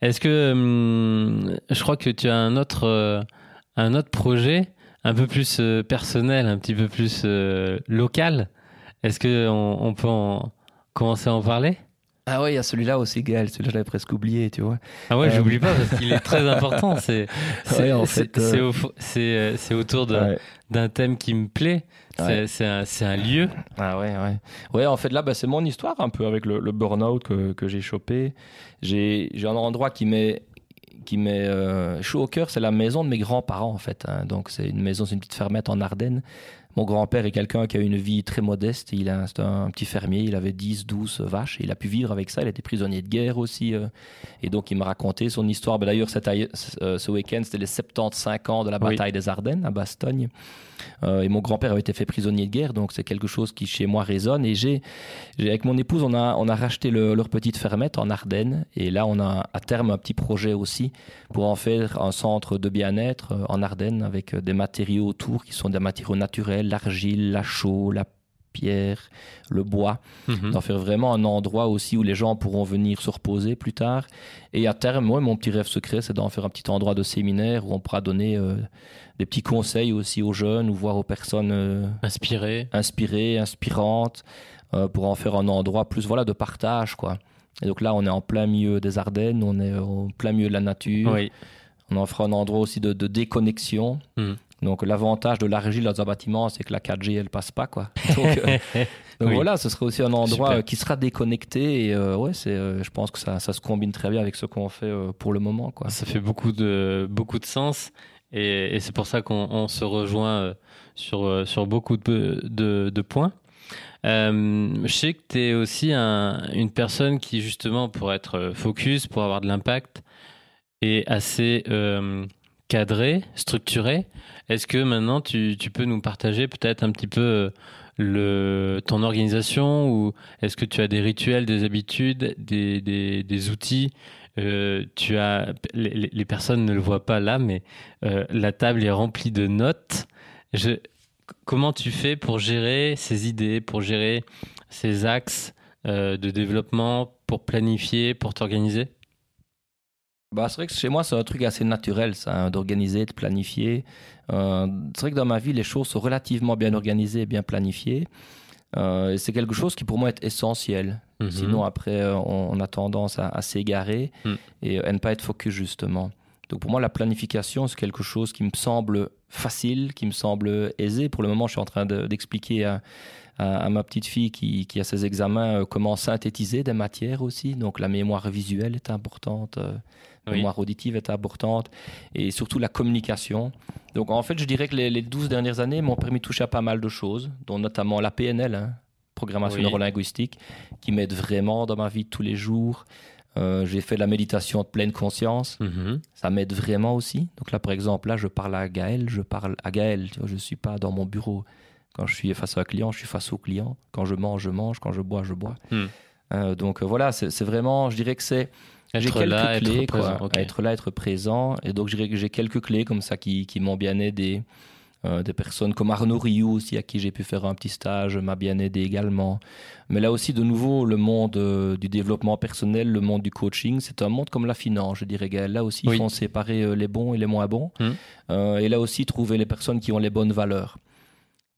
Est-ce que hum, je crois que tu as un autre, euh, un autre projet un peu plus euh, personnel, un petit peu plus euh, local? Est-ce que on, peut en commencer à en parler? Ah ouais, il y a celui-là aussi, Gaël. Celui-là, je l'avais presque oublié, tu vois. Ah ouais, j'oublie pas parce qu'il est très *laughs* important. C'est c'est Ouais, en c'est- fait, c'est au autour Ouais. d'un thème qui me plaît. C'est Ouais. c'est un, un lieu. Ah ouais, ouais. Ouais, en fait, là, bah, c'est mon histoire un peu avec le, le burn-out que, que j'ai chopé. J'ai j'ai un endroit qui m'est qui m'est euh, chaud au cœur, c'est la maison de mes grands-parents, en fait. hein. Donc, c'est une maison, c'est une petite fermette en Ardennes. Mon grand-père est quelqu'un qui a une vie très modeste. Il a, un petit fermier. Il avait 10, 12 vaches. Il a pu vivre avec ça. Il était prisonnier de guerre aussi. euh. et donc, il me racontait son histoire. D'ailleurs, euh, ce week-end, c'était les 75 ans de la Oui. bataille des Ardennes à Bastogne. Euh, et mon grand-père avait été fait prisonnier de guerre. Donc, c'est quelque chose qui, chez moi, résonne. Et j'ai, avec mon épouse, on a, on a racheté le- leur petite fermette en Ardennes. Et là, on a à terme un petit projet aussi pour en faire un centre de bien-être en Ardennes avec des matériaux autour qui sont des matériaux naturels, l'argile, la chaux, la pierre, le bois, Mhm. d'en faire vraiment un endroit aussi où les gens pourront venir se reposer plus tard. Et à terme, moi, mon petit rêve secret, c'est d'en faire un petit endroit de séminaire où on pourra donner euh, des petits conseils aussi aux jeunes ou voir aux personnes euh, Inspiré. inspirées, inspirantes, euh, pour en faire un endroit plus voilà de partage quoi. Et donc là, on est en plein milieu des Ardennes, on est en plein milieu de la nature. Oui. On en fera un endroit aussi de, de déconnexion. Mhm. Donc l'avantage de l'argile dans un bâtiment, c'est que la 4G, elle passe pas quoi. *laughs* Donc, euh, donc Oui. voilà, ce serait aussi un endroit Super. euh, qui sera déconnecté. Et euh, ouais, c'est, euh, je pense que ça, ça se combine très bien avec ce qu'on fait pour le moment quoi. Ça fait beaucoup de, beaucoup de sens et, et c'est pour ça qu'on on se rejoint sur, sur beaucoup de, de, de points. Je sais que tu es aussi un- une personne qui, justement, pour être focus, pour avoir de l'impact, est assez cadré, structuré. Est-ce que maintenant tu, peux nous partager peut-être un petit peu euh, ton organisation ou est-ce que tu as des rituels, des habitudes, des, outils? Euh, tu as les, personnes ne le voient pas là, mais euh, la table est remplie de notes. Comment tu fais pour gérer ces idées, pour gérer ces axes de développement, pour planifier, pour t'organiser? Bah, c'est vrai que chez moi, c'est un truc assez naturel, ça, hein, d'organiser, de planifier. Euh, c'est vrai que dans ma vie, les choses sont relativement bien organisées et bien planifiées. Euh, c'est quelque chose qui, pour moi, est essentiel. Mhm. Sinon, après, euh, on, on a tendance à, à s'égarer Mm. et à ne pas être focus, justement. Donc, pour moi, la planification, c'est quelque chose qui me semble facile, qui me semble aisé. Pour le moment, je suis en train de- d'expliquer à, à- à ma petite fille qui, qui a ses examens euh, comment synthétiser des matières aussi. Donc, la mémoire visuelle est importante. euh, la Oui. mémoire auditive est importante et surtout la communication. Donc en fait, je dirais que les, les 12 dernières années m'ont permis de toucher à pas mal de choses, dont notamment la PNL, hein, programmation Oui. neurolinguistique, qui m'aide vraiment dans ma vie de tous les jours. Euh, j'ai fait de la méditation de pleine conscience, Mhm. ça m'aide vraiment aussi. Donc là, par exemple, là, je parle à Gaël, je parle à Gaël, tu vois, je suis pas dans mon bureau. Quand je suis face à un client, je suis face au client. Quand je mange, je mange. Quand je bois, je bois. Hmm. Euh, donc euh, voilà, c'est vraiment, je dirais que c'est j'ai quelques là, clés, être quoi. présent. ok. être là, être présent. Et donc, j'ai quelques clés comme ça qui, qui m'ont bien aidé. Euh, des personnes comme Arnaud Rioux aussi, à qui j'ai pu faire un petit stage, m'a bien aidé également. Mais là aussi, de nouveau, le monde euh, du développement personnel, le monde du coaching, c'est un monde comme la finance, je dirais. Gaël. Là aussi, Oui. il faut séparer euh, les bons et les moins bons. Euh, et là aussi, trouver les personnes qui ont les bonnes valeurs.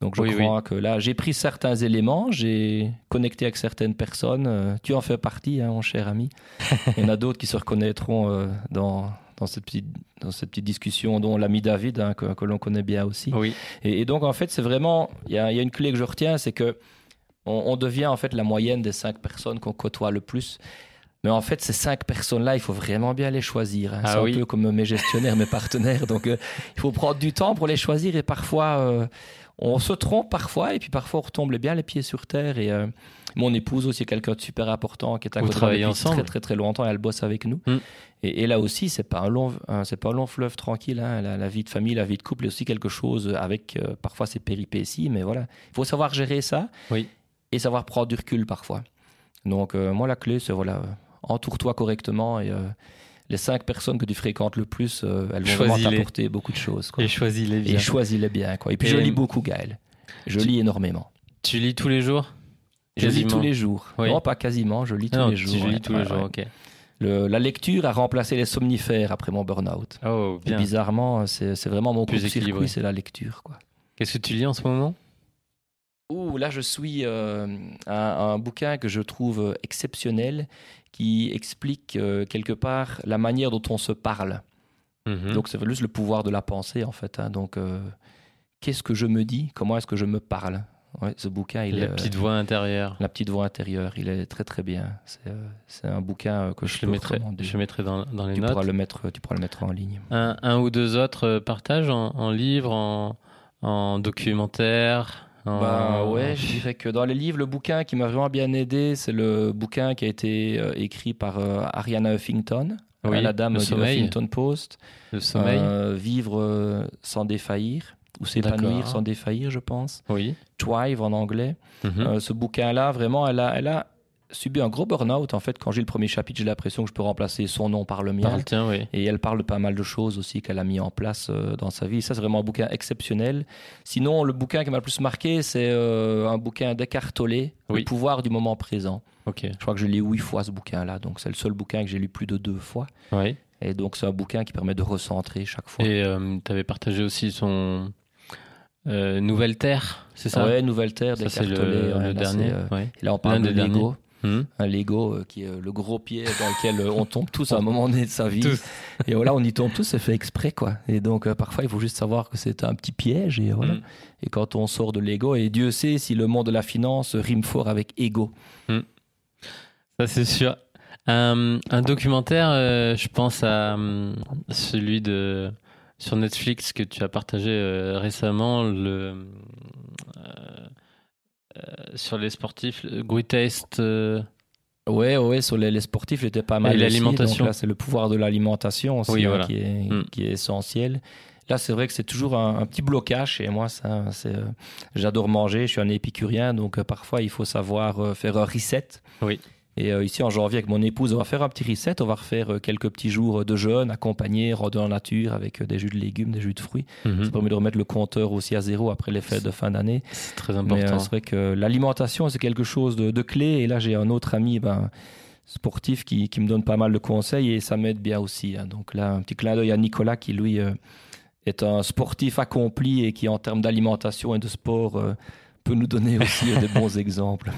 Donc je Oui, crois que là, j'ai pris certains éléments, j'ai connecté avec certaines personnes. euh, tu en fais partie, hein, mon cher ami. *laughs* Il y en a d'autres qui se reconnaîtront euh, dans, dans, cette petite, dans cette petite discussion, dont l'ami David, hein, que, que l'on connaît bien aussi. Oui. Et, et donc, en fait, c'est vraiment, il y y a une clé que je retiens, c'est que on, on devient en fait la moyenne des cinq personnes qu'on côtoie le plus. Mais en fait, ces cinq personnes-là, il faut vraiment bien les choisir. hein. Ah c'est oui. un peu comme mes gestionnaires, mes partenaires. Donc, euh, il faut prendre du temps pour les choisir et parfois, euh, on se trompe parfois et puis parfois, on retombe bien les pieds sur terre. Et euh, mon épouse aussi est quelqu'un de super important qui est à Vous côté depuis ensemble très très très longtemps et elle bosse avec nous. Mm. Et, et là aussi, c'est pas un long, hein, c'est pas un long fleuve tranquille. hein. La, la vie de famille, la vie de couple est aussi quelque chose avec euh, parfois ses péripéties, mais voilà, il faut savoir gérer ça. Oui. Et savoir prendre du recul parfois. Donc euh, moi, la clé, c'est voilà, entoure-toi correctement et les cinq personnes que tu fréquentes le plus, euh, elles vont vraiment Choisis-les. t'apporter beaucoup de choses. Quoi. Et choisis les Et bien. choisis-les bien. Quoi. Et puis Et- je lis beaucoup, Gaël. Je Tu- lis énormément. Tu lis tous les jours? Je lis tous les jours. Oui. Non, pas quasiment, je lis tous Non, les jours. lis ouais, tous ouais, les jours, ouais. ok. Le- la lecture a remplacé les somnifères après mon burn-out. Oh, Et bien. bizarrement, c'est c'est vraiment mon Plus équilibré. c'est la lecture. Quoi. Qu'est-ce que tu lis en ce moment? Ouh, là, je suis euh, un, un bouquin que je trouve exceptionnel qui explique euh, quelque part la manière dont on se parle. Mhm. Donc, c'est juste le pouvoir de la pensée, en fait. hein. Donc, euh, qu'est-ce que je me dis? Comment est-ce que je me parle? Ouais, Ce bouquin, il la est. petite voix intérieure. La petite voix intérieure, il est très très bien. C'est un bouquin que je, Je le mettrai, je mettrai dans, dans les tu notes. pourras le mettre, tu pourras le mettre en ligne. Un, un ou deux autres partages en, en livre, en, en documentaire? en- Bah ouais, je dirais que dans les livres, le bouquin qui m'a vraiment bien aidé, c'est le bouquin qui a été euh, écrit par euh, Ariana Huffington, Oui, la dame Le du. Huffington Post. Le sommeil. Euh, vivre sans défaillir, ou s'épanouir sans défaillir, je pense. Oui. Thrive en anglais. Mhm. Ce bouquin-là, vraiment, elle a, elle a subi un gros burn-out. En fait, quand j'ai le premier chapitre, j'ai l'impression que je peux remplacer son nom par le mien. Oui. Et elle parle de pas mal de choses aussi qu'elle a mis en place euh, dans sa vie. Ça, c'est vraiment un bouquin exceptionnel. Sinon, le bouquin qui m'a le plus marqué, c'est euh, un bouquin d'Eckhart Tolle, Oui. Le pouvoir du moment présent. Ok. Je crois que je l'ai huit fois ce bouquin-là. Donc, c'est le seul bouquin que j'ai lu plus de deux fois. Oui. Et donc, c'est un bouquin qui permet de recentrer chaque fois. Et tu avais partagé aussi son euh, Nouvelle Terre, c'est ça? Ouais, Nouvelle Terre Ça, le, Tolle. ouais, le là, dernier. euh, ouais. là, on parle de Lego. Mhm. Un Lego euh, qui est le gros pied *laughs* dans lequel euh, on tombe tous à un moment donné de sa vie. Tous. Et voilà, on y tombe tous, c'est fait exprès, quoi. Et donc, euh, parfois, il faut juste savoir que c'est un petit piège, et voilà. Mhm. Et quand on sort de l'ego, et Dieu sait si le monde de la finance rime fort avec ego. Ça, c'est sûr. Un, un documentaire, euh, je pense à celui de sur Netflix que tu as partagé euh, récemment, le euh, euh, sur les sportifs, le Greatest. euh, Ouais, ouais, sur les, les sportifs, j'étais pas mal. Et l'alimentation. Là, c'est le pouvoir de l'alimentation aussi Oui, hein, voilà. qui, est, Mm. qui est essentiel. Là, c'est vrai que c'est toujours un, un petit blocage chez moi. Ça, c'est, euh, j'adore manger, je suis un épicurien, donc euh, parfois il faut savoir euh, faire un reset. Oui. Et euh, ici, en janvier, avec mon épouse, on va faire un petit reset. On va refaire euh, quelques petits jours de jeûne, accompagnés, randonnée en nature, avec euh, des jus de légumes, des jus de fruits. mhm. Ça permet de remettre le compteur aussi à zéro après les fêtes de fin d'année. C'est très important. c'est vrai que l'alimentation, c'est quelque chose de, de clé. Et là, j'ai un autre ami ben, sportif qui, qui me donne pas mal de conseils et ça m'aide bien aussi. hein. Donc là, un petit clin d'œil à Nicolas qui, lui, euh, est un sportif accompli et qui, en termes d'alimentation et de sport, euh, peut nous donner aussi *laughs* des bons exemples.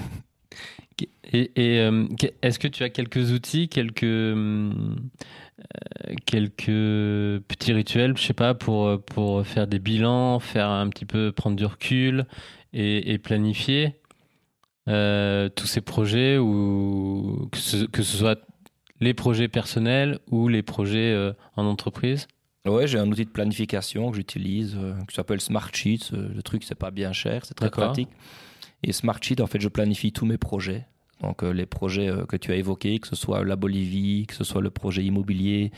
Et, et, euh, est-ce que tu as quelques outils, quelques euh, quelques petits rituels, je sais pas, pour pour faire des bilans, faire un petit peu prendre du recul et, et planifier euh, tous ces projets ou que ce, que ce soit les projets personnels ou les projets en entreprise? Ouais, j'ai un outil de planification que j'utilise qui s'appelle Smart Sheets. Le truc, c'est pas bien cher, c'est très pratique. Et Smart Sheet, en fait, je planifie tous mes projets. Donc, euh, les projets euh, que tu as évoqués, que ce soit la Bolivie, que ce soit le projet immobilier,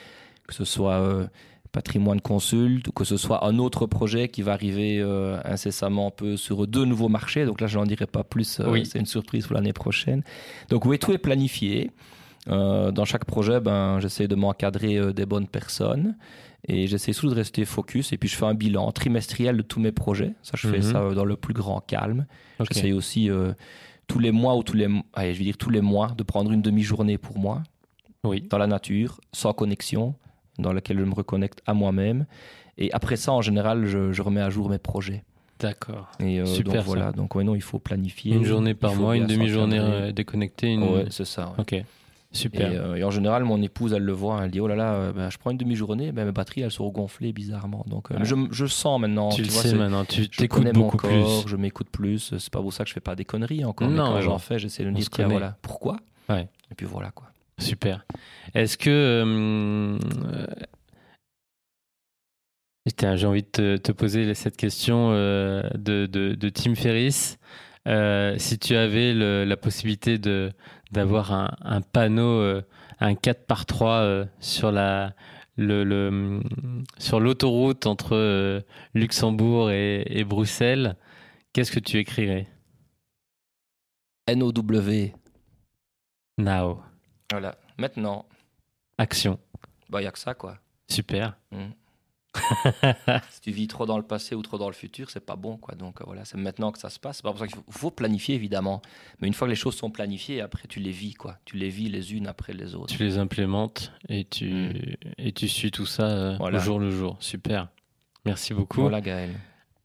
que ce soit euh, Patrimoine Consult, ou que ce soit un autre projet qui va arriver euh, incessamment un peu sur deux nouveaux marchés. Donc là, je n'en dirai pas plus, euh, Oui. c'est une surprise pour l'année prochaine. Donc oui, tout est planifié. Euh, dans chaque projet, ben, j'essaie de m'encadrer des bonnes personnes et j'essaie surtout de rester focus. Et puis je fais un bilan trimestriel de tous mes projets. Ça, je fais Mhm. ça euh, dans le plus grand calme. Ok. J'essaie aussi euh, tous les mois ou tous les, allez, je vais dire tous les mois de prendre une demi-journée pour moi Oui. dans la nature, sans connexion, dans laquelle je me reconnecte à moi-même. Et après ça, en général, je, je remets à jour mes projets. D'accord. Et euh, Super, donc ça. voilà, donc ouais, non, il faut planifier. Une journée par mois, une demi-journée déconnectée. Une... Ouais, c'est ça. ouais. Ok. Super. Et, euh, et en général, mon épouse, elle le voit, elle dit Oh là là, euh, ben, je prends une demi-journée, ben, mes batteries, elles sont gonflées bizarrement. Donc euh, Ouais. je, je sens maintenant. tu le vois, sais maintenant, tu t'écoutes beaucoup corps, plus. je m'écoute plus. C'est pas pour ça que je fais pas des conneries encore. mais Non, quand mais j'en bon, fais, j'essaie de me dire se tiens, voilà, pourquoi? Ouais. Et puis voilà quoi. Super. Est-ce que. euh, J'ai envie de te, te poser cette question de, de, de Tim Ferriss. Si tu avais le- la possibilité de d'avoir un, un panneau, euh, un 4 par 3 euh, sur la le, le- sur l'autoroute entre euh, Luxembourg et, et Bruxelles, qu'est-ce que tu écrirais? NOW. Now. Voilà. Maintenant, Action. bah, il n'y a que ça quoi. Super. Mm. Si tu vis trop dans le passé ou trop dans le futur, c'est pas bon, quoi. Donc euh, voilà, c'est maintenant que ça se passe. C'est pas pour ça qu'il faut, faut planifier évidemment, mais une fois que les choses sont planifiées, après tu les vis, quoi. Tu les vis les unes après les autres. Tu les implémentes et tu, Mm. et tu suis tout ça euh, Voilà. au jour le jour. Super. Merci beaucoup. Voilà, Gaël.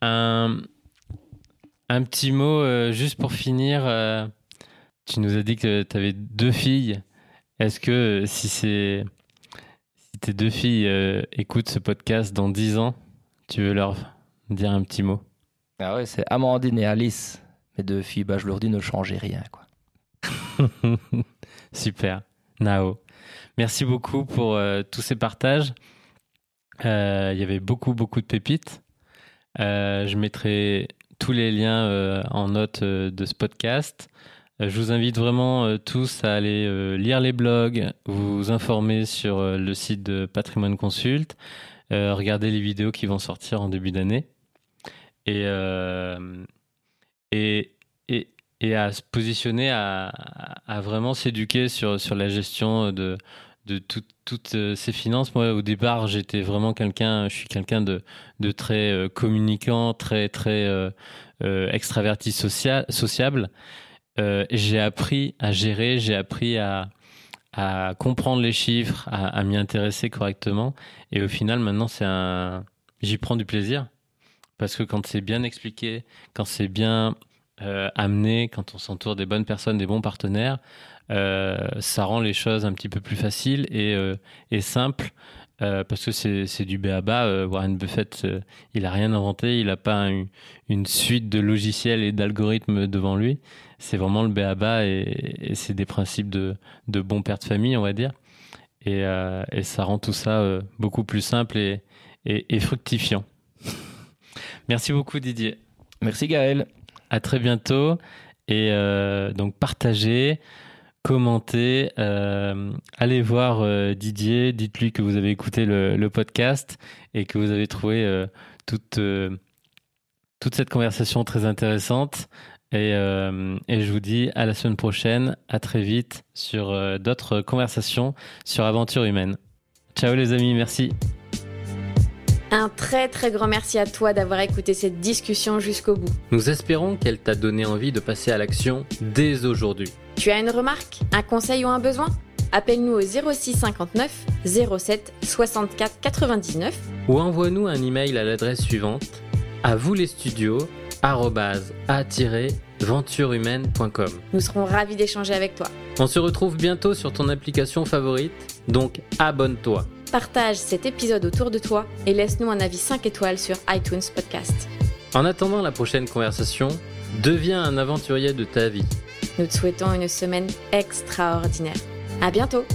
Un, un petit mot euh, juste pour finir. euh, tu nous as dit que tu avais deux filles. Est-ce que si, c'est, si tes deux filles euh, écoutent ce podcast dans 10 ans, tu veux leur dire un petit mot? Ah ouais, c'est Amandine et Alice, mes deux filles. Bah, je leur dis ne changez rien, quoi. *laughs* Super. Nao. Merci beaucoup pour euh, tous ces partages. Euh, Il y avait beaucoup, beaucoup de pépites. Je mettrai tous les liens en note de ce podcast. Euh, je vous invite vraiment euh, tous à aller euh, lire les blogs, vous informer sur le site de Patrimoine Consult, regarder les vidéos qui vont sortir en début d'année. Et, et, et, et à se positionner, à, vraiment s'éduquer sur, sur la gestion de, de tout- toutes ces finances. Moi, au départ, j'étais vraiment quelqu'un, je suis quelqu'un de, de très communicant, très, très extraverti, socia- sociable. Euh, j'ai appris à gérer, j'ai appris à, comprendre les chiffres, à, m'y intéresser correctement. Et au final, maintenant, c'est un, j'y prends du plaisir. Parce que quand c'est bien expliqué, quand c'est bien euh, amené, quand on s'entoure des bonnes personnes, des bons partenaires, euh, ça rend les choses un petit peu plus faciles et, euh, simples. parce que c'est du béaba. Warren Buffett, il a rien inventé, il n'a pas une, une suite de logiciels et d'algorithmes devant lui. C'est vraiment le béaba et, et c'est des principes de, de bon père de famille, on va dire. Et, euh, et ça rend tout ça euh, beaucoup plus simple et, et, fructifiant. *laughs* Merci beaucoup Didier. Merci, Gaël. À très bientôt. Et euh, donc partagez, commentez, allez voir Didier, dites-lui que vous avez écouté le, le podcast et que vous avez trouvé toute, toute cette conversation très intéressante. Et, euh, et je vous dis à la semaine prochaine, à très vite sur euh, d'autres conversations sur Aventure Humaine. Ciao les amis, merci. Un très très grand merci à toi d'avoir écouté cette discussion jusqu'au bout. Nous espérons qu'elle t'a donné envie de passer à l'action dès aujourd'hui. Tu as une remarque, un conseil ou un besoin? Appelle-nous au 06 59 07 64 99 Ou envoie-nous un email à l'adresse suivante à vous les studios venturehumaine.com. Nous serons ravis d'échanger avec toi. On se retrouve bientôt sur ton application favorite, donc abonne-toi. Partage cet épisode autour de toi et laisse-nous un avis 5 étoiles sur iTunes Podcast. En attendant la prochaine conversation, deviens un aventurier de ta vie. Nous te souhaitons une semaine extraordinaire. À bientôt